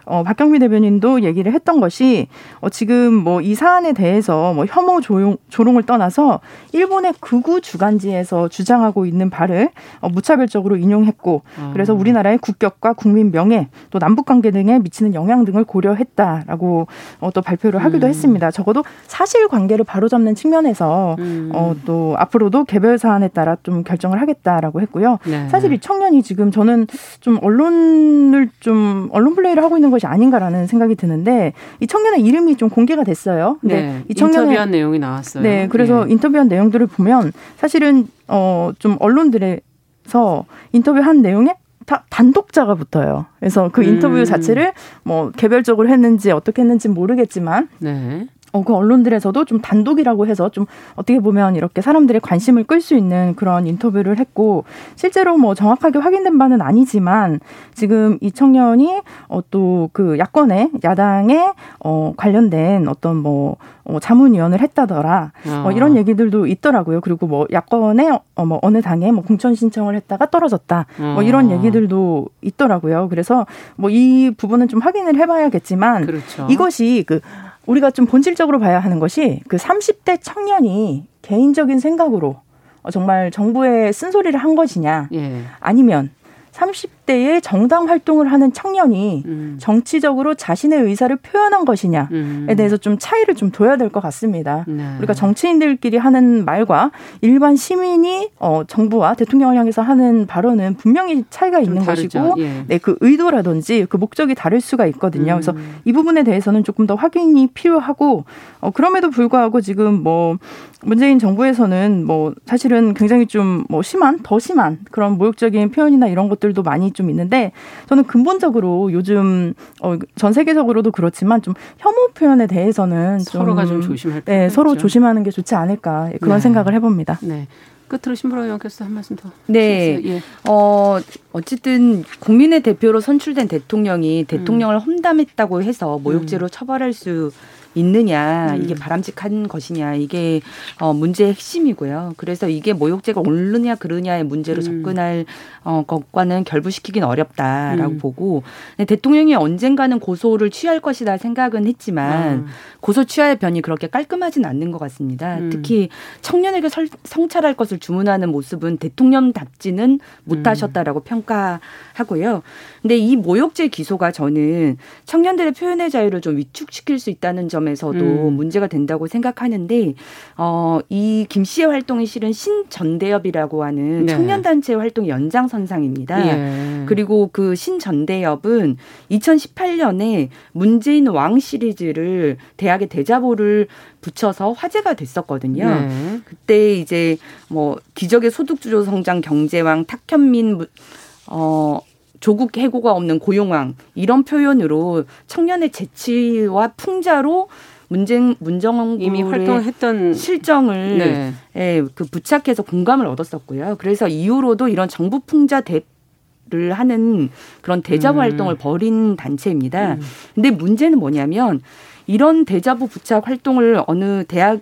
Speaker 4: 어, 박경미 대변인도 얘기를 했던 것이 어, 지금 뭐 이 사안에 대해서 뭐 혐오 조용, 조롱을 떠나서 일본의 극우 주간지에서 주장하고 있는 바를 어, 무차별적으로 인용했고 음. 그래서 우리나라의 국격과 국민 명예 또 남북 관계 등에 미치는 영향 등을 고려했다라고 어, 또 발표를 하기도 음. 했습니다. 적어도 사실 관계를 바로잡는 측면에서 음. 어, 또 앞으로도 개별 사안에 따라 좀 결정을 하겠다라고 했고요. 네. 사실 이 청년이 지금 저는 좀 언론을 좀 언론 플레이를 하고 있는 것이 아닌가라는 생각이 드는데 이 청년의 이름이 좀 공개가 됐어요.
Speaker 2: 네. 이 청년의 인터뷰한 내용이 나왔어요.
Speaker 4: 네. 그래서 네. 인터뷰한 내용들을 보면 사실은 어좀 언론들에서 인터뷰한 내용에 다 단독자가 붙어요. 그래서 그 인터뷰 음. 자체를 뭐 개별적으로 했는지 어떻게 했는지 모르겠지만 네. 어, 그 언론들에서도 좀 단독이라고 해서 좀 어떻게 보면 이렇게 사람들의 관심을 끌 수 있는 그런 인터뷰를 했고 실제로 뭐 정확하게 확인된 바는 아니지만 지금 이 청년이 어, 또 그 야권의 야당에 어, 관련된 어떤 뭐 어, 자문위원을 했다더라 어. 어, 이런 얘기들도 있더라고요. 그리고 뭐 야권의 어, 뭐 어느 당에 뭐 공천 신청을 했다가 떨어졌다 어. 뭐 이런 얘기들도 있더라고요. 그래서 뭐 이 부분은 좀 확인을 해봐야겠지만 그렇죠. 이것이 그 우리가 좀 본질적으로 봐야 하는 것이 그 30대 청년이 개인적인 생각으로 어, 정말 정부에 쓴소리를 한 것이냐 예. 아니면 30 20대에 정당 활동을 하는 청년이 음. 정치적으로 자신의 의사를 표현한 것이냐에 음. 대해서 좀 차이를 좀 둬야 될 것 같습니다. 네. 우리가 정치인들끼리 하는 말과 일반 시민이 어, 정부와 대통령을 향해서 하는 발언은 분명히 차이가 있는 것이고 예. 네, 그 의도라든지 그 목적이 다를 수가 있거든요. 음. 그래서 이 부분에 대해서는 조금 더 확인이 필요하고 어, 그럼에도 불구하고 지금 뭐 문재인 정부에서는 뭐 사실은 굉장히 좀 뭐 심한 더 심한 그런 모욕적인 표현이나 이런 것들도 많이 좀 있는데 저는 근본적으로 요즘 어, 전 세계적으로도 그렇지만 좀 혐오 표현에 대해서는
Speaker 2: 서로가 좀, 좀 조심할
Speaker 4: 네, 서로 조심하는 게 좋지 않을까 그런 네. 생각을 해봅니다. 네.
Speaker 2: 끝으로 신보라 의원께서 한 말씀 더.
Speaker 5: 네. 예. 어, 어쨌든 국민의 대표로 선출된 대통령이 대통령을 음. 험담했다고 해서 모욕죄로 음. 처벌할 수 있느냐 이게 음. 바람직한 것이냐 이게 어 문제의 핵심이고요. 그래서 이게 모욕죄가 옳느냐 그르냐의 문제로 음. 접근할 어 것과는 결부시키긴 어렵다라고 음. 보고 대통령이 언젠가는 고소를 취할 것이다 생각은 했지만 음. 고소 취하의 변이 그렇게 깔끔하진 않는 것 같습니다. 음. 특히 청년에게 설, 성찰할 것을 주문하는 모습은 대통령답지는 못하셨다라고 음. 평가하고요. 근데 이 모욕죄 기소가 저는 청년들의 표현의 자유를 좀 위축시킬 수 있다는 점 에서도 음. 문제가 된다고 생각하는데 어, 이 김 씨의 활동이 실은 신전대협이라고 하는 네. 청년단체 활동 연장선상입니다. 예. 그리고 그 신전대협은 2018년에 문재인 왕 시리즈를 대학의 대자보를 붙여서 화제가 됐었거든요. 네. 그때 이제 뭐 기적의 소득주도 성장 경제왕 탁현민 어 조국 해고가 없는 고용왕 이런 표현으로 청년의 재치와 풍자로 문쟁 문정홍
Speaker 2: 이미 활동했던
Speaker 5: 실정을 네. 예, 그 부착해서 공감을 얻었었고요. 그래서 이후로도 이런 정부 풍자 대 를 하는 그런 대자보 음. 활동을 벌인 단체입니다. 음. 근데 문제는 뭐냐면 이런 대자보 부착 활동을 어느 대학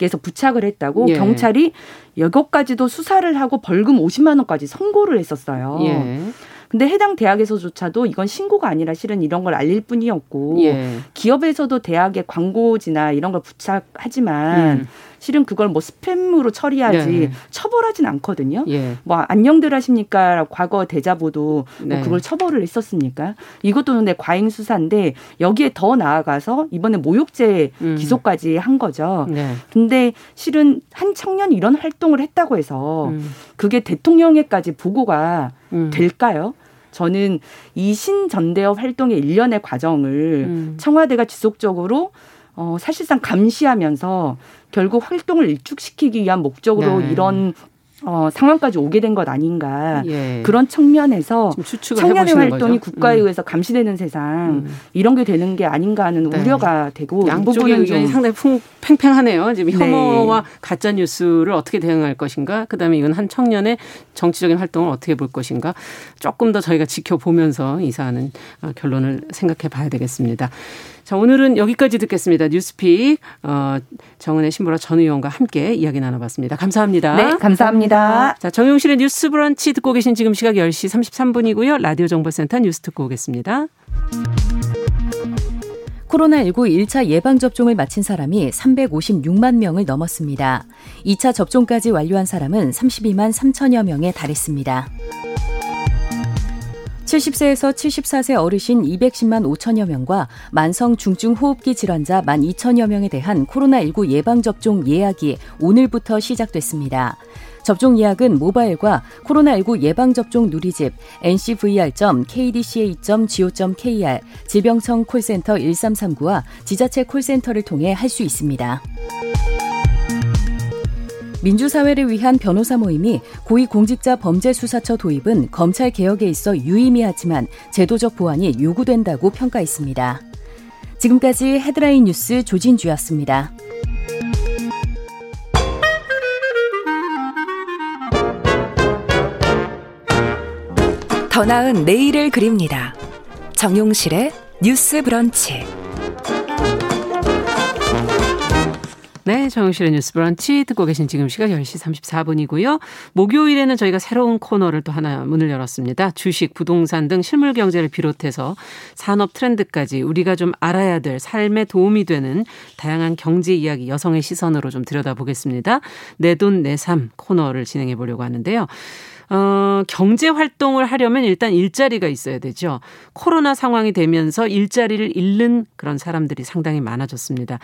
Speaker 5: 에서 부착을 했다고 예. 경찰이 여기까지도 수사를 하고 벌금 50만 원까지 선고를 했었어요. 예. 근데 해당 대학에서조차도 이건 신고가 아니라 실은 이런 걸 알릴 뿐이었고 예. 기업에서도 대학의 광고지나 이런 걸 부착하지만 음. 실은 그걸 뭐 스팸으로 처리하지 네. 처벌하진 않거든요. 예. 뭐 안녕들 하십니까? 과거 대자보도 뭐 네. 뭐 그걸 처벌을 했었습니까? 이것도 근데 과잉 수사인데 여기에 더 나아가서 이번에 모욕죄 음. 기소까지 한 거죠. 네. 근데 실은 한 청년이 이런 활동을 했다고 해서 음. 그게 대통령에까지 보고가 음. 될까요? 저는 이 신전대협 활동의 일련의 과정을 음. 청와대가 지속적으로 어, 사실상 감시하면서 결국 활동을 일축시키기 위한 목적으로 네. 이런 어, 상황까지 오게 된 것 아닌가 예. 그런 측면에서 청년의 활동이 거죠? 국가에 음. 의해서 감시되는 세상 음. 이런 게 되는 게 아닌가 하는 네. 우려가 되고
Speaker 2: 양쪽의 의견이 상당히 풍, 팽팽하네요. 지금 네. 혐오와 네. 가짜 뉴스를 어떻게 대응할 것인가, 그다음에 이건 한 청년의 정치적인 활동을 어떻게 볼 것인가 조금 더 저희가 지켜보면서 이 사안은 어, 결론을 생각해 봐야 되겠습니다. 자, 오늘은 여기까지 듣겠습니다. 뉴스픽 어, 정은혜 신보라 전 의원과 함께 이야기 나눠봤습니다. 감사합니다.
Speaker 5: 네, 감사합니다.
Speaker 2: 자, 정용실의 뉴스 브런치 듣고 계신 지금 시각 10시 33분이고요. 라디오 정보센터 뉴스 듣고 오겠습니다.
Speaker 1: 코로나19 1차 예방접종을 마친 사람이 356만 명을 넘었습니다. 2차 접종까지 완료한 사람은 32만 3천여 명에 달했습니다. 70세에서 74세 어르신 210만 5천여 명과 만성 중증 호흡기 질환자 1만 2천여 명에 대한 코로나19 예방접종 예약이 오늘부터 시작됐습니다. 접종 예약은 모바일과 코로나19 예방접종 누리집 ncvr.kdca.go.kr 질병청 콜센터 1339와 지자체 콜센터를 통해 할 수 있습니다. 민주사회를 위한 변호사 모임이 고위공직자 범죄수사처 도입은 검찰 개혁에 있어 유의미하지만 제도적 보완이 요구된다고 평가했습니다. 지금까지 헤드라인 뉴스 조진주였습니다. 더 나은 내일을 그립니다. 정용실의 뉴스 브런치.
Speaker 2: 네, 정영실의 뉴스 브런치 듣고 계신 지금 시각 10시 34분이고요. 목요일에는 저희가 새로운 코너를 또 하나 문을 열었습니다. 주식, 부동산 등 실물 경제를 비롯해서 산업 트렌드까지 우리가 좀 알아야 될 삶에 도움이 되는 다양한 경제 이야기 여성의 시선으로 좀 들여다보겠습니다. 내 돈 내 삶 코너를 진행해 보려고 하는데요. 어, 경제 활동을 하려면 일단 일자리가 있어야 되죠. 코로나 상황이 되면서 일자리를 잃는 그런 사람들이 상당히 많아졌습니다.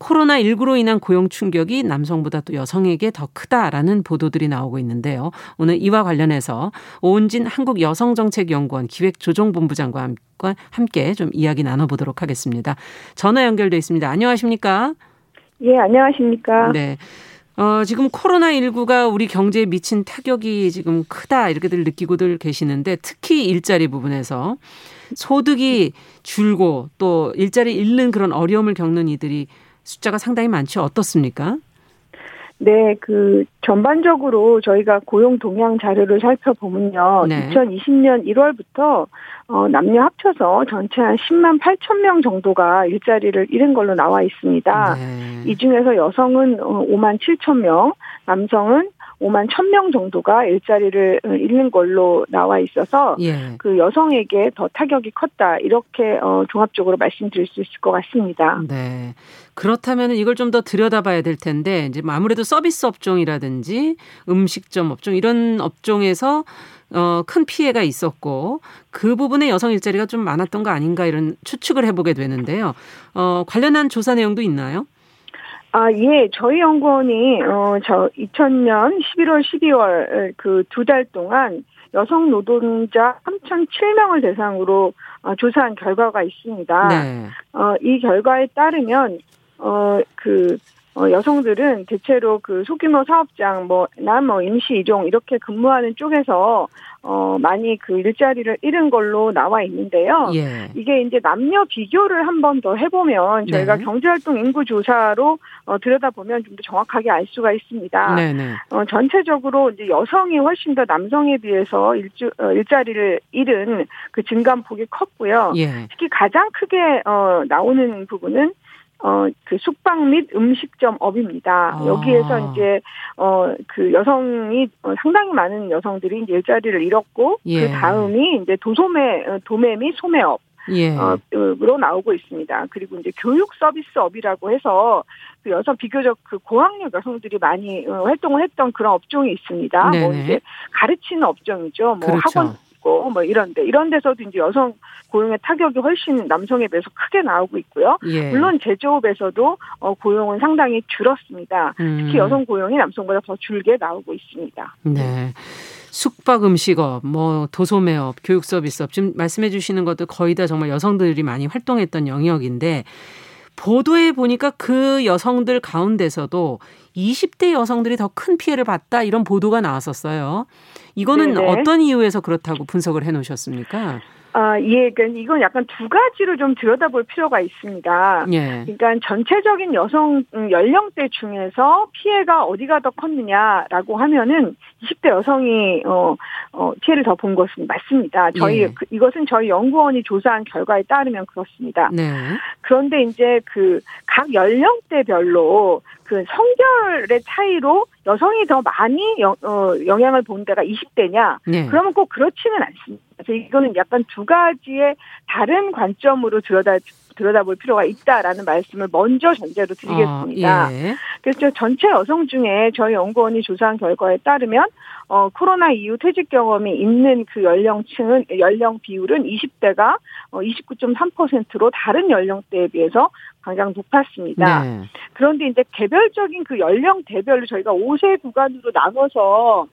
Speaker 2: 코로나19로 인한 고용 충격이 남성보다 또 여성에게 더 크다라는 보도들이 나오고 있는데요. 오늘 이와 관련해서 오은진 한국여성정책연구원 기획조정본부장과 함께 좀 이야기 나눠보도록 하겠습니다. 전화 연결돼 있습니다. 안녕하십니까?
Speaker 6: 예, 안녕하십니까?
Speaker 2: 네. 어, 지금 코로나19가 우리 경제에 미친 타격이 지금 크다 이렇게들 느끼고들 계시는데 특히 일자리 부분에서 소득이 줄고 또 일자리 잃는 그런 어려움을 겪는 이들이 숫자가 상당히 많죠. 어떻습니까?
Speaker 6: 네, 그 전반적으로 저희가 고용 동향 자료를 살펴보면요. 네. 2020년 1월부터 어, 남녀 합쳐서 전체 한 10만 8천 명 정도가 일자리를 잃은 걸로 나와 있습니다. 네. 이 중에서 여성은 5만 어, 7천 명, 남성은 5만 1,000명 정도가 일자리를 잃는 걸로 나와 있어서 예. 그 여성에게 더 타격이 컸다 이렇게 어, 종합적으로 말씀드릴 수 있을 것 같습니다.
Speaker 2: 네. 그렇다면 이걸 좀 더 들여다봐야 될 텐데 이제 아무래도 서비스 업종이라든지 음식점 업종 이런 업종에서 어, 큰 피해가 있었고 그 부분에 여성 일자리가 좀 많았던 거 아닌가 이런 추측을 해보게 되는데요. 어, 관련한 조사 내용도 있나요?
Speaker 6: 아, 예. 저희 연구원이, 어, 저 2000년 11월, 12월 그 두 달 동안 여성 노동자 3,007명을 대상으로 어, 조사한 결과가 있습니다. 네. 어, 이 결과에 따르면, 어, 그, 어, 여성들은 대체로 그 소규모 사업장, 뭐, 난뭐 임시 이종 이렇게 근무하는 쪽에서 어, 많이 그 일자리를 잃은 걸로 나와 있는데요. 예. 이게 이제 남녀 비교를 한 번 더 해보면 저희가 네. 경제활동 인구 조사로 어, 들여다보면 좀 더 정확하게 알 수가 있습니다. 네네. 네. 어, 전체적으로 이제 여성이 훨씬 더 남성에 비해서 일주, 어, 일자리를 잃은 그 증감폭이 컸고요. 예. 특히 가장 크게 어, 나오는 부분은 어, 그 숙박 및 음식점 업입니다. 아. 여기에서 이제, 어, 그 여성이, 어, 상당히 많은 여성들이 이제 일자리를 잃었고, 예. 그 다음이 이제 도소매, 어, 도매 및 소매업. 예. 어, 으로 나오고 있습니다. 그리고 이제 교육 서비스업이라고 해서 그 여성 비교적 그 고학력 여성들이 많이 어, 활동을 했던 그런 업종이 있습니다. 뭐 네네. 뭐 이제 가르치는 업종이죠. 뭐 그렇죠. 학원 있고 뭐 이런데 이런 데서도 이제 여성 고용의 타격이 훨씬 남성에 비해서 크게 나오고 있고요. 예. 물론 제조업에서도 어, 고용은 상당히 줄었습니다. 음. 특히 여성 고용이 남성보다 더 줄게 나오고 있습니다.
Speaker 2: 네. 숙박 음식업, 뭐 도소매업, 교육 서비스업 지금 말씀해 주시는 것도 거의 다 정말 여성들이 많이 활동했던 영역인데 보도에 보니까 그 여성들 가운데서도 20대 여성들이 더 큰 피해를 봤다 이런 보도가 나왔었어요. 이거는 네네. 어떤 이유에서 그렇다고 분석을 해 놓으셨습니까?
Speaker 6: 아, 예, 그러니까 이건 약간 두 가지로 좀 들여다볼 필요가 있습니다. 예. 그러니까 전체적인 여성 음, 연령대 중에서 피해가 어디가 더 컸느냐라고 하면은 20대 여성이 어, 어 피해를 더 본 것은 맞습니다. 저희 예. 그, 이것은 저희 연구원이 조사한 결과에 따르면 그렇습니다. 네. 그런데 이제 그 각 연령대별로 그 성별의 차이로 여성이 더 많이 영, 어, 영향을 본 데가 20대냐? 네. 그러면 꼭 그렇지는 않습니다. 그래서 이거는 약간 두 가지의 다른 관점으로 들여다 들여다볼 필요가 있다라는 말씀을 먼저 전제로 드리겠습니다. 어, 예. 그래서 전체 여성 중에 저희 연구원이 조사한 결과에 따르면 어, 코로나 이후 퇴직 경험이 있는 그 연령층은 연령 비율은 20대가 어, 29.3%로 다른 연령대에 비해서 가장 높았습니다. 네. 그런데 이제 개별적인 그 연령대별로 저희가 5세 구간으로 나눠서 어,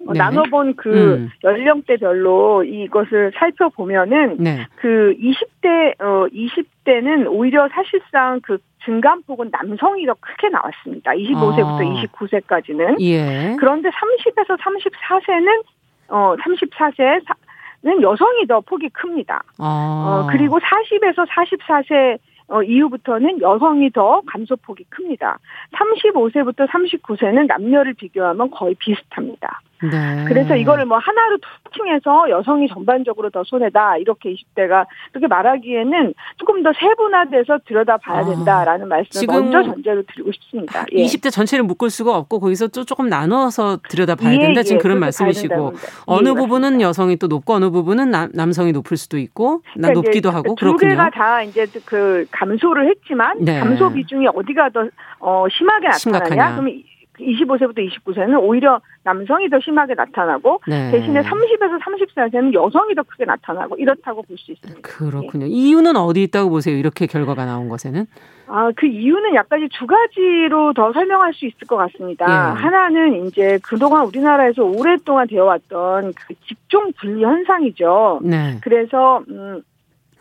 Speaker 6: 네. 나눠본 그 음. 연령대별로 이것을 살펴보면은 네. 그 20대 어 20대는 오히려 사실상 그 증감폭은 남성이 더 크게 나왔습니다. 25세부터 아. 29세까지는. 예. 그런데 30에서 34세는 어 34세 는 여성이 더 폭이 큽니다. 아. 어, 그리고 40에서 44세 어, 이후부터는 여성이 더 감소폭이 큽니다. 35세부터 39세는 남녀를 비교하면 거의 비슷합니다. 네. 그래서 이거를 뭐 하나로 특징해서 여성이 전반적으로 더 손해다 이렇게 20대가 그렇게 말하기에는 조금 더 세분화돼서 들여다봐야 아, 된다라는 아, 말씀을 먼저 전제로 드리고 싶습니다.
Speaker 2: 예. 20대 전체를 묶을 수가 없고 거기서 또 조금 나눠서 들여다봐야 예, 된다 지금 예, 그런 말씀이시고 어느 예, 부분은 여성이 또 높고 어느 부분은 남, 남성이 높을 수도 있고 그러니까 높기도 하고
Speaker 6: 두 그렇군요. 개가 다 이제 그 감소를 했지만 네. 감소 비중이 어디가 더 어, 심하게 나타나냐? 심각하냐? 그러면 25세부터 29세는 오히려 남성이 더 심하게 나타나고 네. 대신에 30에서 30세에는 여성이 더 크게 나타나고 이렇다고 볼 수 있습니다.
Speaker 2: 그렇군요. 예. 이유는 어디 있다고 보세요? 이렇게 결과가 나온 것에는?
Speaker 6: 아, 그 이유는 약간 두 가지로 더 설명할 수 있을 것 같습니다. 예. 하나는 이제 그동안 우리나라에서 오랫동안 되어 왔던 그 직종 분리 현상이죠. 네. 그래서 음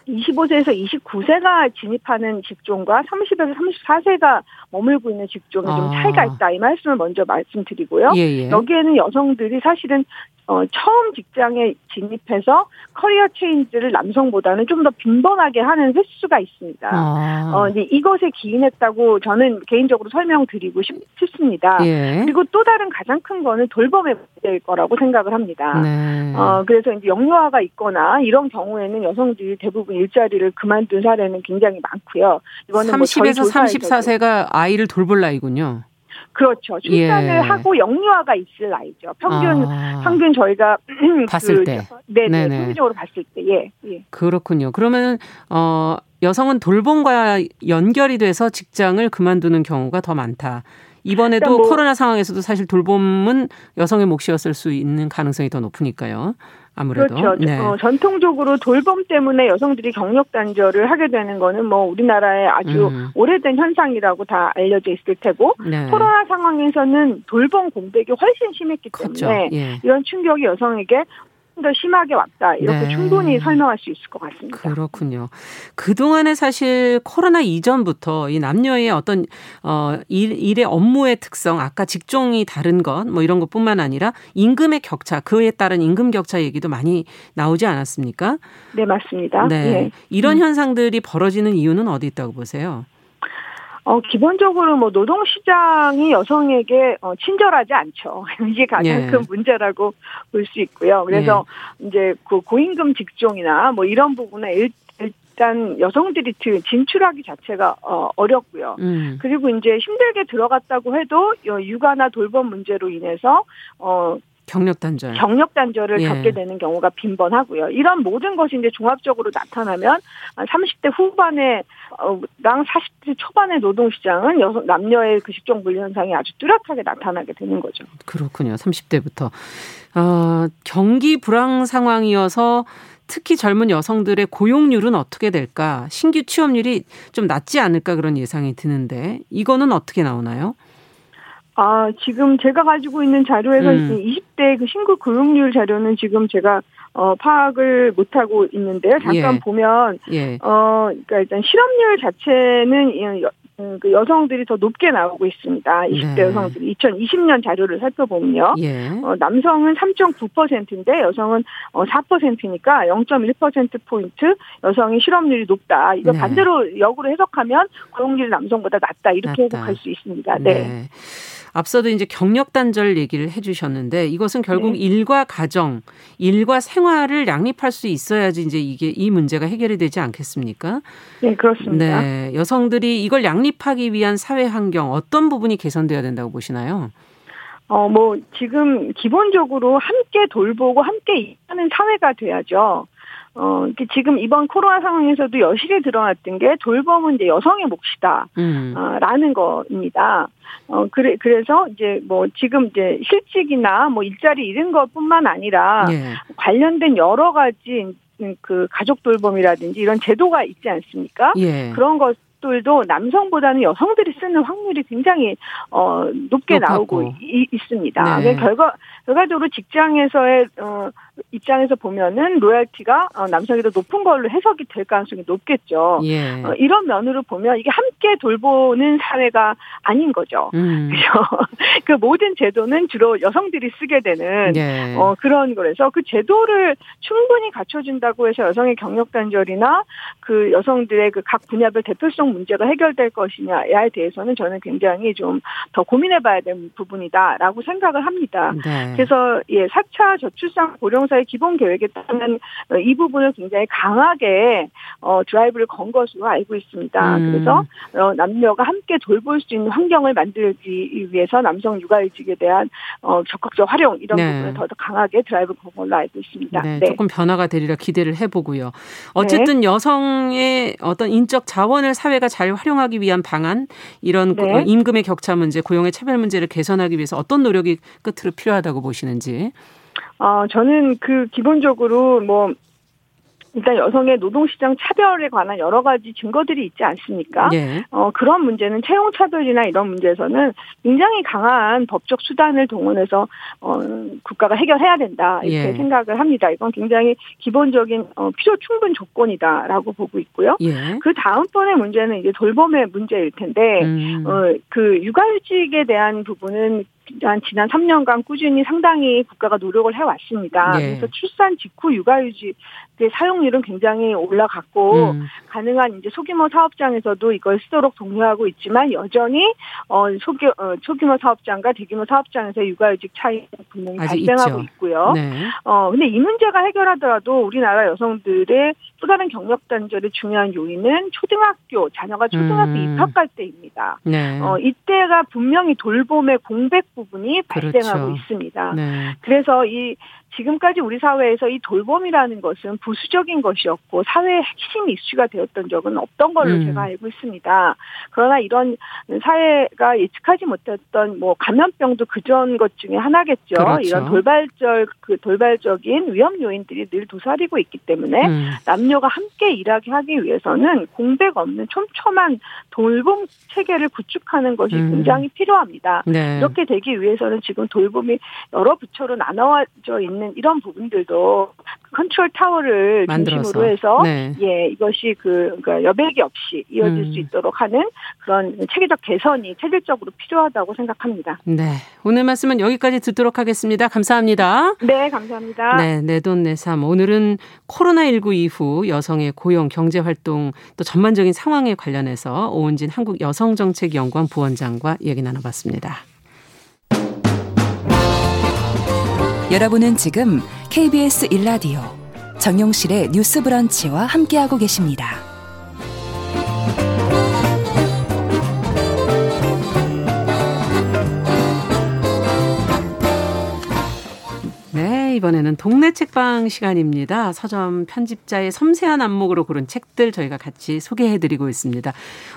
Speaker 6: 25세에서 29세가 진입하는 직종과 30에서 34세가 머물고 있는 직종에 아. 좀 차이가 있다. 이 말씀을 먼저 말씀드리고요. 예, 예. 여기에는 여성들이 사실은 어, 처음 직장에 진입해서 커리어 체인지를 남성보다는 좀 더 빈번하게 하는 횟수가 있습니다. 아. 어, 이제 이것에 기인했다고 저는 개인적으로 설명드리고 싶, 습니다 예. 그리고 또 다른 가장 큰 거는 돌봄의 문제일 거라고 생각을 합니다. 네. 어, 그래서 이제 영유아가 있거나 이런 경우에는 여성들이 대부분 일자리를 그만둔 사례는 굉장히 많고요.
Speaker 2: 이거는 30에서 뭐 34세가 아이를 돌볼 나이군요.
Speaker 6: 그렇죠. 출산을 예. 하고 영유아가 있을 나이죠. 평균 아. 평균 저희가
Speaker 2: 봤을 그, 때,
Speaker 6: 네, 네, 평균적으로 봤을 때, 예, 예.
Speaker 2: 그렇군요. 그러면 어 여성은 돌봄과 연결이 돼서 직장을 그만두는 경우가 더 많다. 이번에도 뭐, 코로나 상황에서도 사실 돌봄은 여성의 몫이었을 수 있는 가능성이 더 높으니까요. 아무래도
Speaker 6: 그렇죠. 네. 어, 전통적으로 돌봄 때문에 여성들이 경력 단절을 하게 되는 거는 뭐 우리나라의 아주 음. 오래된 현상이라고 다 알려져 있을 테고 네. 코로나 상황에서는 돌봄 공백이 훨씬 심했기 그렇죠. 때문에 예. 이런 충격이 여성에게 더 심하게 왔다 이렇게 네. 충분히 설명할 수 있을 것 같습니다.
Speaker 2: 그렇군요. 그 동안에 사실 코로나 이전부터 이 남녀의 어떤 어 일, 일의 업무의 특성, 아까 직종이 다른 것 뭐 이런 것뿐만 아니라 임금의 격차, 그에 따른 임금 격차 얘기도 많이 나오지 않았습니까?
Speaker 6: 네 맞습니다. 네, 네.
Speaker 2: 이런 음. 현상들이 벌어지는 이유는 어디 있다고 보세요?
Speaker 6: 어, 기본적으로 뭐 노동시장이 여성에게 어, 친절하지 않죠. 이게 가장 예. 큰 문제라고 볼 수 있고요. 그래서 예. 이제 그 고임금 직종이나 뭐 이런 부분에 일, 일단 여성들이 진출하기 자체가 어, 어렵고요. 음. 그리고 이제 힘들게 들어갔다고 해도 육아나 돌봄 문제로 인해서 어
Speaker 2: 경력 단절.
Speaker 6: 경력 단절을 예. 갖게 되는 경우가 빈번하고요. 이런 모든 것이 이제 종합적으로 나타나면 30대 후반에 어, 랑 40대 초반의 노동 시장은 여성 남녀의 그 직종 분리 현상이 아주 뚜렷하게 나타나게 되는 거죠.
Speaker 2: 그렇군요. 30대부터 어, 경기 불황 상황이어서 특히 젊은 여성들의 고용률은 어떻게 될까? 신규 취업률이 좀 낮지 않을까 그런 예상이 드는데 이거는 어떻게 나오나요?
Speaker 6: 아, 지금 제가 가지고 있는 자료에서 음. 20대 그 신고 고용률 자료는 지금 제가 어, 파악을 못하고 있는데요. 잠깐 예. 보면, 예. 어, 그러니까 일단 실업률 자체는 여, 음, 그 여성들이 더 높게 나오고 있습니다. 20대 네. 여성들이 2020년 자료를 살펴보면요. 예. 어, 남성은 3.9%인데 여성은 어, 4%니까 0.1% 포인트 여성의 실업률이 높다. 이거 네. 반대로 역으로 해석하면 고용률이 남성보다 낮다. 이렇게 낮다. 해석할 수 있습니다. 네. 네.
Speaker 2: 앞서도 이제 경력 단절 얘기를 해주셨는데 이것은 결국 네. 일과 가정, 일과 생활을 양립할 수 있어야지 이제 이게 이 문제가 해결이 되지 않겠습니까?
Speaker 6: 네, 그렇습니다.
Speaker 2: 네, 여성들이 이걸 양립하기 위한 사회 환경 어떤 부분이 개선돼야 된다고 보시나요?
Speaker 6: 어, 뭐, 지금 기본적으로 함께 돌보고 함께 일하는 사회가 돼야죠. 어, 지금 이번 코로나 상황에서도 여실히 드러났던 게 돌봄은 이제 여성의 몫이다. 음. 어, 라는 겁니다. 어, 그래, 그래서 이제 뭐 지금 이제 실직이나 뭐 일자리 잃은 것 뿐만 아니라 예. 관련된 여러 가지 그 가족 돌봄이라든지 이런 제도가 있지 않습니까? 예. 그런 것 들도 남성보다는 여성들이 쓰는 확률이 굉장히 어 높게 높았고. 나오고 이, 있습니다. 네. 결과 결과적으로 직장에서의 어 입장에서 보면은 로열티가 어, 남성이 더 높은 걸로 해석이 될 가능성이 높겠죠. 예. 어, 이런 면으로 보면 이게 함께 돌보는 사회가 아닌 거죠. 음. 그 모든 제도는 주로 여성들이 쓰게 되는 예. 어, 그런 거라서 그 제도를 충분히 갖춰준다고 해서 여성의 경력 단절이나 그 여성들의 그 각 분야별 대표성 문제가 해결될 것이냐에 대해서는 저는 굉장히 좀 더 고민해봐야 되는 부분이다라고 생각을 합니다. 네. 그래서 예, 4차 저출산 고령 자동차의 기본 계획에 따르면 어, 이 부분을 굉장히 강하게 어, 드라이브를 건 것으로 알고 있습니다. 음. 그래서 어, 남녀가 함께 돌볼 수 있는 환경을 만들기 위해서 남성 육아휴직에 대한 어, 적극적 활용 이런 네. 부분을 더, 더 강하게 드라이브 건 걸로 알고 있습니다.
Speaker 2: 네, 네. 조금 변화가 되리라 기대를 해보고요. 어쨌든 네. 여성의 어떤 인적 자원을 사회 사회가 잘 활용하기 위한 방안, 이런 네. 임금의 격차 문제, 고용의 차별 문제를 개선하기 위해서 어떤 노력이 끝으로 필요하다고 보시는지.
Speaker 6: 어, 저는 그 기본적으로 뭐 일단 여성의 노동시장 차별에 관한 여러 가지 증거들이 있지 않습니까? 네. 어, 그런 문제는 채용 차별이나 이런 문제에서는 굉장히 강한 법적 수단을 동원해서 어, 국가가 해결해야 된다 이렇게 예. 생각을 합니다. 이건 굉장히 기본적인 어, 필요 충분 조건이다라고 보고 있고요. 예. 그 다음번의 문제는 이제 돌봄의 문제일 텐데 음. 어, 그 육아휴직에 대한 부분은 한 지난 3년간 꾸준히 상당히 국가가 노력을 해왔습니다. 네. 그래서 출산 직후 육아휴직의 사용률은 굉장히 올라갔고 음. 가능한 이제 소규모 사업장에서도 이걸 쓰도록 독려하고 있지만 여전히 어 소규 어, 소규모 사업장과 대규모 사업장에서 육아휴직 차이는 분명히 발생하고 있죠. 있고요. 네. 어 근데 이 문제가 해결하더라도 우리나라 여성들의 또 다른 경력 단절의 중요한 요인은 초등학교 자녀가 초등학교 음. 입학할 때입니다. 네. 어 이때가 분명히 돌봄의 공백 부분이 발생하고 그렇죠. 있습니다. 네. 그래서 이 지금까지 우리 사회에서 이 돌봄이라는 것은 부수적인 것이었고 사회의 핵심 이슈가 되었던 적은 없던 걸로 음. 제가 알고 있습니다. 그러나 이런 사회가 예측하지 못했던 뭐 감염병도 그전 것 중에 하나겠죠. 그렇죠. 이런 돌발적 그 돌발적인 위험 요인들이 늘 도사리고 있기 때문에 음. 남녀가 함께 일하게 하기 위해서는 공백 없는 촘촘한 돌봄 체계를 구축하는 것이 음. 굉장히 필요합니다. 네. 이렇게 되기 위해서는 지금 돌봄이 여러 부처로 나눠져 있는 있는 이런 부분들도 컨트롤 타워를 만들어서. 중심으로 해서 네. 예 이것이 그 그러니까 여백이 없이 이어질 음. 수 있도록 하는 그런 체계적 개선이 체질적으로 필요하다고 생각합니다.
Speaker 2: 네 오늘 말씀은 여기까지 듣도록 하겠습니다. 감사합니다.
Speaker 6: 네 감사합니다.
Speaker 2: 네 내돈내삼 오늘은 코로나 19 이후 여성의 고용 경제 활동 또 전반적인 상황에 관련해서 오은진 한국 여성정책연구원 부원장과 얘기 나눠봤습니다.
Speaker 7: 여러분은 지금 KBS 일라디오 정용실의 뉴스 브런치와 함께하고 계십니다.
Speaker 2: 이번에는 동네 책방 시간입니다. 서점 편집자의 섬세한 안목으로 고른 책들 저희가 같이 소개해드리고 있습니다.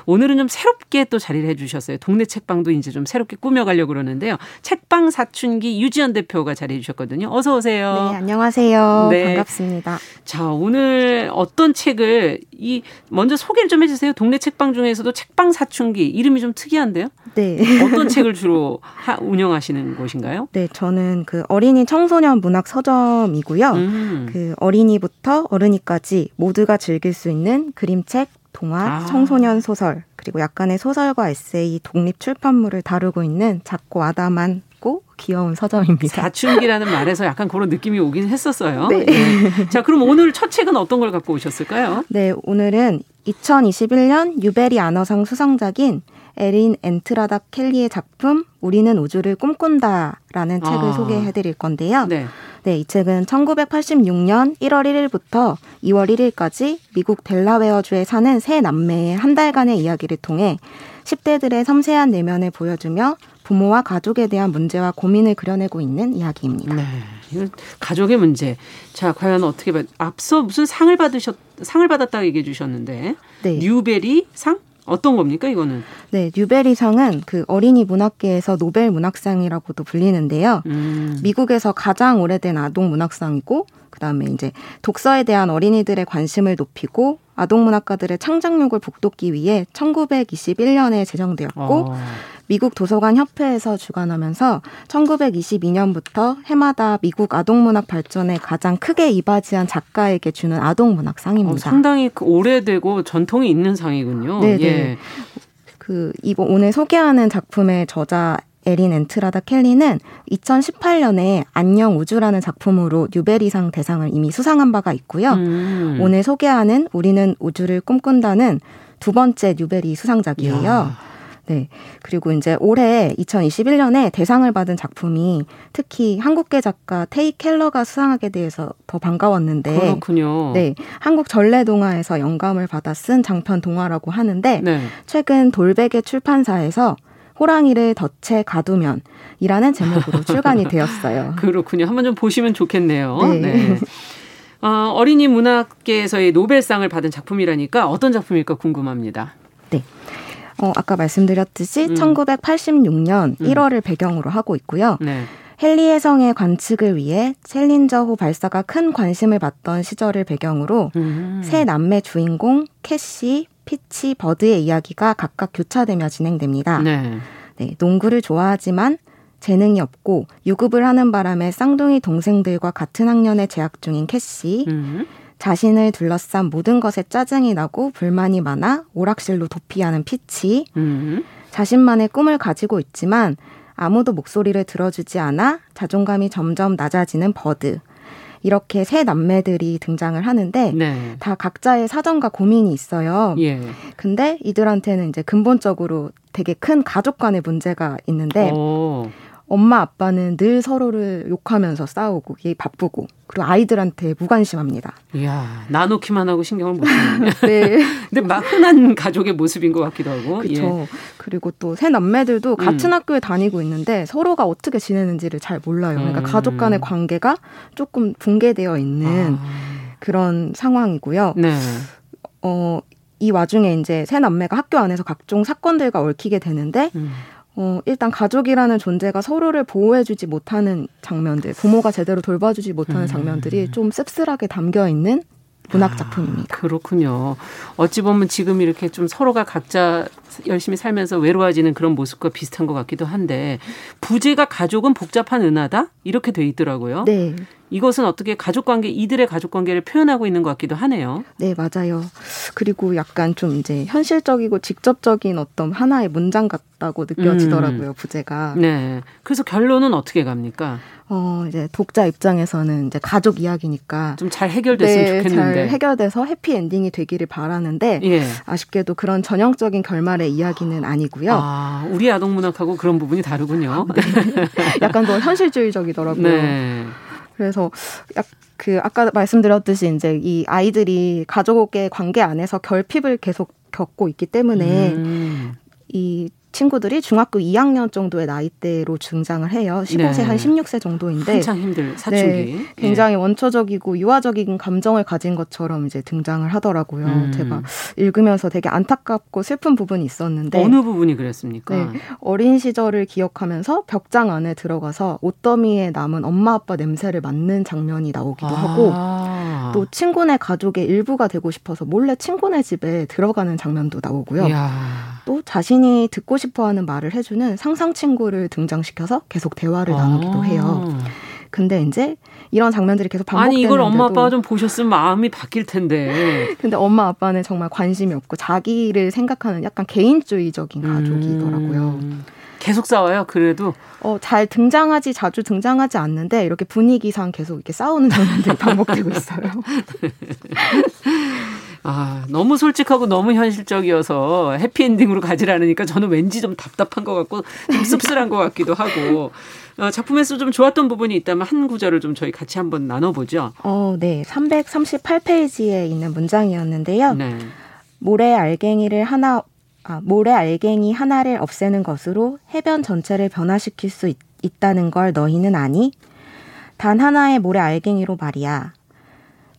Speaker 2: 오늘은 좀 새롭게 또 자리를 해주셨어요. 동네 책방도 이제 좀 새롭게 꾸며가려고 그러는데요. 책방 사춘기 유지연 대표가 자리해 주셨거든요. 어서 오세요.
Speaker 8: 네, 안녕하세요. 네. 반갑습니다.
Speaker 2: 자, 오늘 어떤 책을 이 먼저 소개를 좀 해주세요. 동네 책방 중에서도 책방 사춘기 이름이 좀 특이한데요.
Speaker 8: 네.
Speaker 2: 어떤 책을 주로 하, 운영하시는 곳인가요?
Speaker 8: 네, 저는 그 어린이 청소년 문학 서점이고요. 음. 그 어린이부터 어른이까지 모두가 즐길 수 있는 그림책, 동화, 아. 청소년 소설, 그리고 약간의 소설과 에세이, 독립 출판물을 다루고 있는 작고 아담한 고 귀여운 서점입니다.
Speaker 2: 사춘기라는 말에서 약간 그런 느낌이 오긴 했었어요. 네. 네. 자, 그럼 오늘 첫 책은 어떤 걸 갖고 오셨을까요?
Speaker 8: 네, 오늘은 2021년 유베리 아너상 수상작인 에린 엔트라다 켈리의 작품 우리는 우주를 꿈꾼다라는 책을 아. 소개해 드릴 건데요. 네. 네, 이 책은 1986년 1월 1일부터 2월 1일까지 미국 델라웨어주에 사는 세 남매의 한 달간의 이야기를 통해 10대들의 섬세한 내면을 보여주며 부모와 가족에 대한 문제와 고민을 그려내고 있는 이야기입니다. 네.
Speaker 2: 가족의 문제. 자, 과연 어떻게 봐? 앞서 무슨 상을 받으셨 상을 받았다고 얘기해 주셨는데 네. 뉴베리 상? 어떤 겁니까 이거는?
Speaker 8: 네, 뉴베리상은 그 어린이 문학계에서 노벨 문학상이라고도 불리는데요. 음. 미국에서 가장 오래된 아동 문학상이고 그다음에 이제 독서에 대한 어린이들의 관심을 높이고 아동 문학가들의 창작력을 북돋기 위해 1921년에 제정되었고 어. 미국 도서관 협회에서 주관하면서 1922년부터 해마다 미국 아동문학 발전에 가장 크게 이바지한 작가에게 주는 아동문학상입니다. 어,
Speaker 2: 상당히 그 오래되고 전통이 있는 상이군요. 네, 예.
Speaker 8: 그 이번 오늘 소개하는 작품의 저자 에린 엔트라다 켈리는 2018년에 안녕 우주라는 작품으로 뉴베리상 대상을 이미 수상한 바가 있고요. 음. 오늘 소개하는 우리는 우주를 꿈꾼다는 두 번째 뉴베리 수상작이에요. 야. 네. 그리고 이제 올해 2021년에 대상을 받은 작품이 특히 한국계 작가 테이 켈러가 수상하게 돼서 더 반가웠는데.
Speaker 2: 그렇군요.
Speaker 8: 네. 한국 전래 동화에서 영감을 받아 쓴 장편 동화라고 하는데 네. 최근 돌베개 출판사에서 호랑이를 덫에 가두면 이라는 제목으로 출간이 되었어요.
Speaker 2: 그렇군요. 한번 좀 보시면 좋겠네요. 네. 네. 어, 어린이 문학계에서의 노벨상을 받은 작품이라니까 어떤 작품일까 궁금합니다.
Speaker 8: 네. 어, 아까 말씀드렸듯이 음. 1986년 1월을 음. 배경으로 하고 있고요. 네. 핼리 혜성의 관측을 위해 챌린저호 발사가 큰 관심을 받던 시절을 배경으로 음. 세 남매 주인공 캐시, 피치, 버드의 이야기가 각각 교차되며 진행됩니다. 네. 네, 농구를 좋아하지만 재능이 없고 유급을 하는 바람에 쌍둥이 동생들과 같은 학년에 재학 중인 캐시, 음. 자신을 둘러싼 모든 것에 짜증이 나고 불만이 많아 오락실로 도피하는 피치, 음. 자신만의 꿈을 가지고 있지만 아무도 목소리를 들어주지 않아 자존감이 점점 낮아지는 버드. 이렇게 세 남매들이 등장을 하는데 네. 다 각자의 사정과 고민이 있어요. 예. 근데 이들한테는 이제 근본적으로 되게 큰 가족 간의 문제가 있는데 오. 엄마 아빠는 늘 서로를 욕하면서 싸우고 이 바쁘고 그리고 아이들한테 무관심합니다.
Speaker 2: 이야 나놓기만 하고 신경을 못 쓰네. 네. 근데 막 흔한 가족의 모습인 것 같기도 하고.
Speaker 8: 그렇죠. 예. 그리고 또 새 남매들도 같은 음. 학교에 다니고 있는데 서로가 어떻게 지내는지를 잘 몰라요. 그러니까 음. 가족 간의 관계가 조금 붕괴되어 있는 아. 그런 상황이고요. 네. 어, 이 와중에 이제 새 남매가 학교 안에서 각종 사건들과 얽히게 되는데 음. 어, 일단 가족이라는 존재가 서로를 보호해주지 못하는 장면들, 부모가 제대로 돌봐주지 못하는 음. 장면들이 좀 씁쓸하게 담겨 있는 문학 아, 작품입니다.
Speaker 2: 아, 그렇군요. 어찌 보면 지금 이렇게 좀 서로가 각자 열심히 살면서 외로워지는 그런 모습과 비슷한 것 같기도 한데 부제가 가족은 복잡한 은하다 이렇게 돼 있더라고요. 네. 이것은 어떻게 가족 관계 이들의 가족 관계를 표현하고 있는 것 같기도 하네요.
Speaker 8: 네, 맞아요. 그리고 약간 좀 이제 현실적이고 직접적인 어떤 하나의 문장 같다고 느껴지더라고요, 음. 부제가.
Speaker 2: 네. 그래서 결론은 어떻게 갑니까?
Speaker 8: 어, 이제 독자 입장에서는 이제 가족 이야기니까
Speaker 2: 좀 잘 해결됐으면 네, 좋겠는데
Speaker 8: 잘 해결돼서 해피 엔딩이 되기를 바라는데 예. 아쉽게도 그런 전형적인 결말 의 이야기는 아니고요.
Speaker 2: 아, 우리 아동 문학하고 그런 부분이 다르군요. 네.
Speaker 8: 약간 더 현실주의적이더라고요. 네. 그래서 약, 그 아까 말씀드렸듯이 이제 이 아이들이 가족의 관계 안에서 결핍을 계속 겪고 있기 때문에 음. 이 친구들이 중학교 2학년 정도의 나이대로 증장을 해요. 15세 네. 한 16세 정도인데
Speaker 2: 한창 힘들 사춘기. 네,
Speaker 8: 굉장히 예. 원초적이고 유아적인 감정을 가진 것처럼 이제 등장을 하더라고요. 음. 제가 읽으면서 되게 안타깝고 슬픈 부분이 있었는데
Speaker 2: 어느 부분이 그랬습니까? 네,
Speaker 8: 어린 시절을 기억하면서 벽장 안에 들어가서 옷더미에 남은 엄마 아빠 냄새를 맡는 장면이 나오기도 아. 하고 또 친구네 가족의 일부가 되고 싶어서 몰래 친구네 집에 들어가는 장면도 나오고요. 이야. 또 자신이 듣고 싶어하는 말을 해주는 상상 친구를 등장시켜서 계속 대화를 나누기도 아. 해요. 근데 이제 이런 장면들이 계속 반복되는데도
Speaker 2: 아니 이걸 엄마 아빠가 좀 보셨으면 마음이 바뀔 텐데.
Speaker 8: 근데 엄마 아빠는 정말 관심이 없고 자기를 생각하는 약간 개인주의적인 가족이더라고요. 음.
Speaker 2: 계속 싸워요. 그래도
Speaker 8: 어, 잘 등장하지 자주 등장하지 않는데 이렇게 분위기상 계속 이렇게 싸우는 장면들이 반복되고 있어요.
Speaker 2: 아, 너무 솔직하고 너무 현실적이어서 해피엔딩으로 가지 않으니까 저는 왠지 좀 답답한 것 같고 좀 씁쓸한 것 같기도 하고 어, 작품에서 좀 좋았던 부분이 있다면 한 구절을 좀 저희 같이 한번 나눠보죠.
Speaker 8: 어, 네. 338페이지에 있는 문장이었는데요. 네. 모래 알갱이를 하나 아, 모래 알갱이 하나를 없애는 것으로 해변 전체를 변화시킬 수 있, 있다는 걸 너희는 아니? 단 하나의 모래 알갱이로 말이야.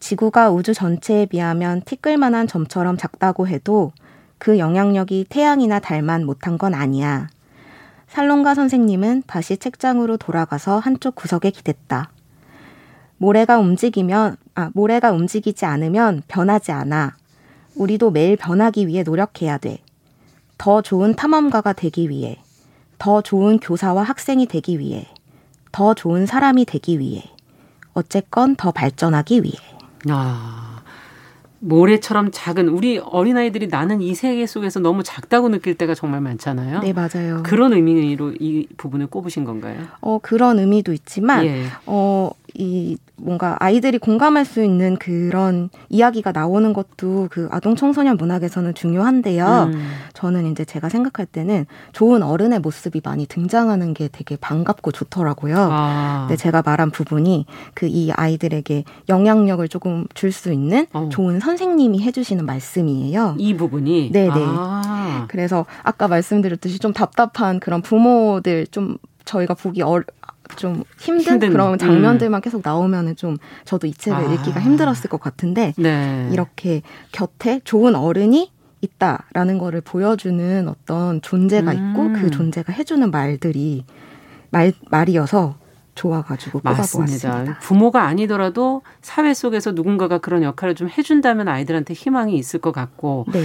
Speaker 8: 지구가 우주 전체에 비하면 티끌만한 점처럼 작다고 해도 그 영향력이 태양이나 달만 못한 건 아니야. 살롱가 선생님은 다시 책장으로 돌아가서 한쪽 구석에 기댔다. 모래가 움직이면, 아, 모래가 움직이지 않으면 변하지 않아. 우리도 매일 변하기 위해 노력해야 돼. 더 좋은 탐험가가 되기 위해. 더 좋은 교사와 학생이 되기 위해. 더 좋은 사람이 되기 위해. 어쨌건 더 발전하기 위해. 아,
Speaker 2: 모래처럼 작은 우리 어린아이들이 나는 이 세계 속에서 너무 작다고 느낄 때가 정말 많잖아요.
Speaker 8: 네, 맞아요.
Speaker 2: 그런 의미로 이 부분을 꼽으신 건가요?
Speaker 8: 어, 그런 의미도 있지만 예. 어, 이 뭔가 아이들이 공감할 수 있는 그런 이야기가 나오는 것도 그 아동 청소년 문학에서는 중요한데요. 음. 저는 이제 제가 생각할 때는 좋은 어른의 모습이 많이 등장하는 게 되게 반갑고 좋더라고요. 아. 근데 제가 말한 부분이 그 이 아이들에게 영향력을 조금 줄 수 있는 어. 좋은 선생님이 해주시는 말씀이에요.
Speaker 2: 이 부분이
Speaker 8: 네네. 아. 그래서 아까 말씀드렸듯이 좀 답답한 그런 부모들 좀 저희가 보기 어, 좀 힘든, 힘든 그런 음. 장면들만 음. 계속 나오면은 좀 저도 이 책을 아. 읽기가 힘들었을 것 같은데 네. 이렇게 곁에 좋은 어른이 있다라는 거를 보여주는 어떤 존재가 있고 음. 그 존재가 해주는 말들이 말 말이어서 좋아가지고 맞습니다.
Speaker 2: 부모가 아니더라도 사회 속에서 누군가가 그런 역할을 좀 해준다면 아이들한테 희망이 있을 것 같고 네.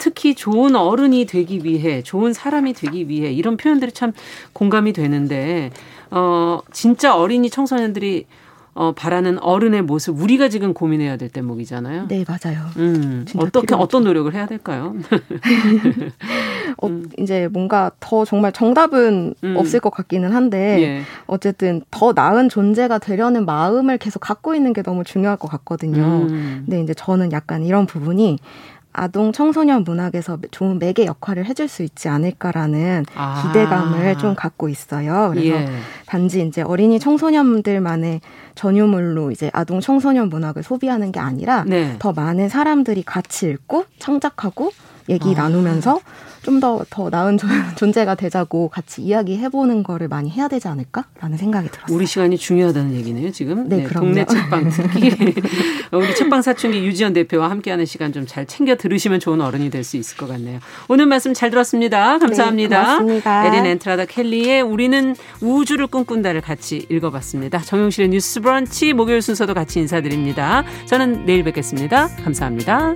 Speaker 2: 특히 좋은 어른이 되기 위해 좋은 사람이 되기 위해 이런 표현들이 참 공감이 되는데 어 진짜 어린이 청소년들이 어, 바라는 어른의 모습 우리가 지금 고민해야 될 대목이잖아요.
Speaker 8: 네, 맞아요.
Speaker 2: 음, 어떻게 필요하죠. 어떤 노력을 해야 될까요?
Speaker 8: 어, 음. 이제 뭔가 더 정말 정답은 음. 없을 것 같기는 한데 예. 어쨌든 더 나은 존재가 되려는 마음을 계속 갖고 있는 게 너무 중요할 것 같거든요. 음. 근데 이제 저는 약간 이런 부분이 아동 청소년 문학에서 좋은 매개 역할을 해줄 수 있지 않을까라는 아. 기대감을 좀 갖고 있어요. 그래서 예. 단지 이제 어린이 청소년들만의 전유물로 이제 아동 청소년 문학을 소비하는 게 아니라 네. 더 많은 사람들이 같이 읽고 창작하고 얘기 아. 나누면서 좀 더 더 나은 존재가 되자고 같이 이야기해보는 거를 많이 해야 되지 않을까라는 생각이 들었어요.
Speaker 2: 우리 시간이 중요하다는 얘기네요, 지금.
Speaker 8: 네, 네
Speaker 2: 동네 책방 특히 우리 책방 사춘기 유지연 대표와 함께하는 시간 좀 잘 챙겨 들으시면 좋은 어른이 될 수 있을 것 같네요. 오늘 말씀 잘 들었습니다. 감사합니다. 네. 에린 엔트라다 켈리의 우리는 우주를 꿈꾼다를 같이 읽어봤습니다. 정용실의 뉴스 브런치 목요일 순서도 같이 인사드립니다. 저는 내일 뵙겠습니다. 감사합니다.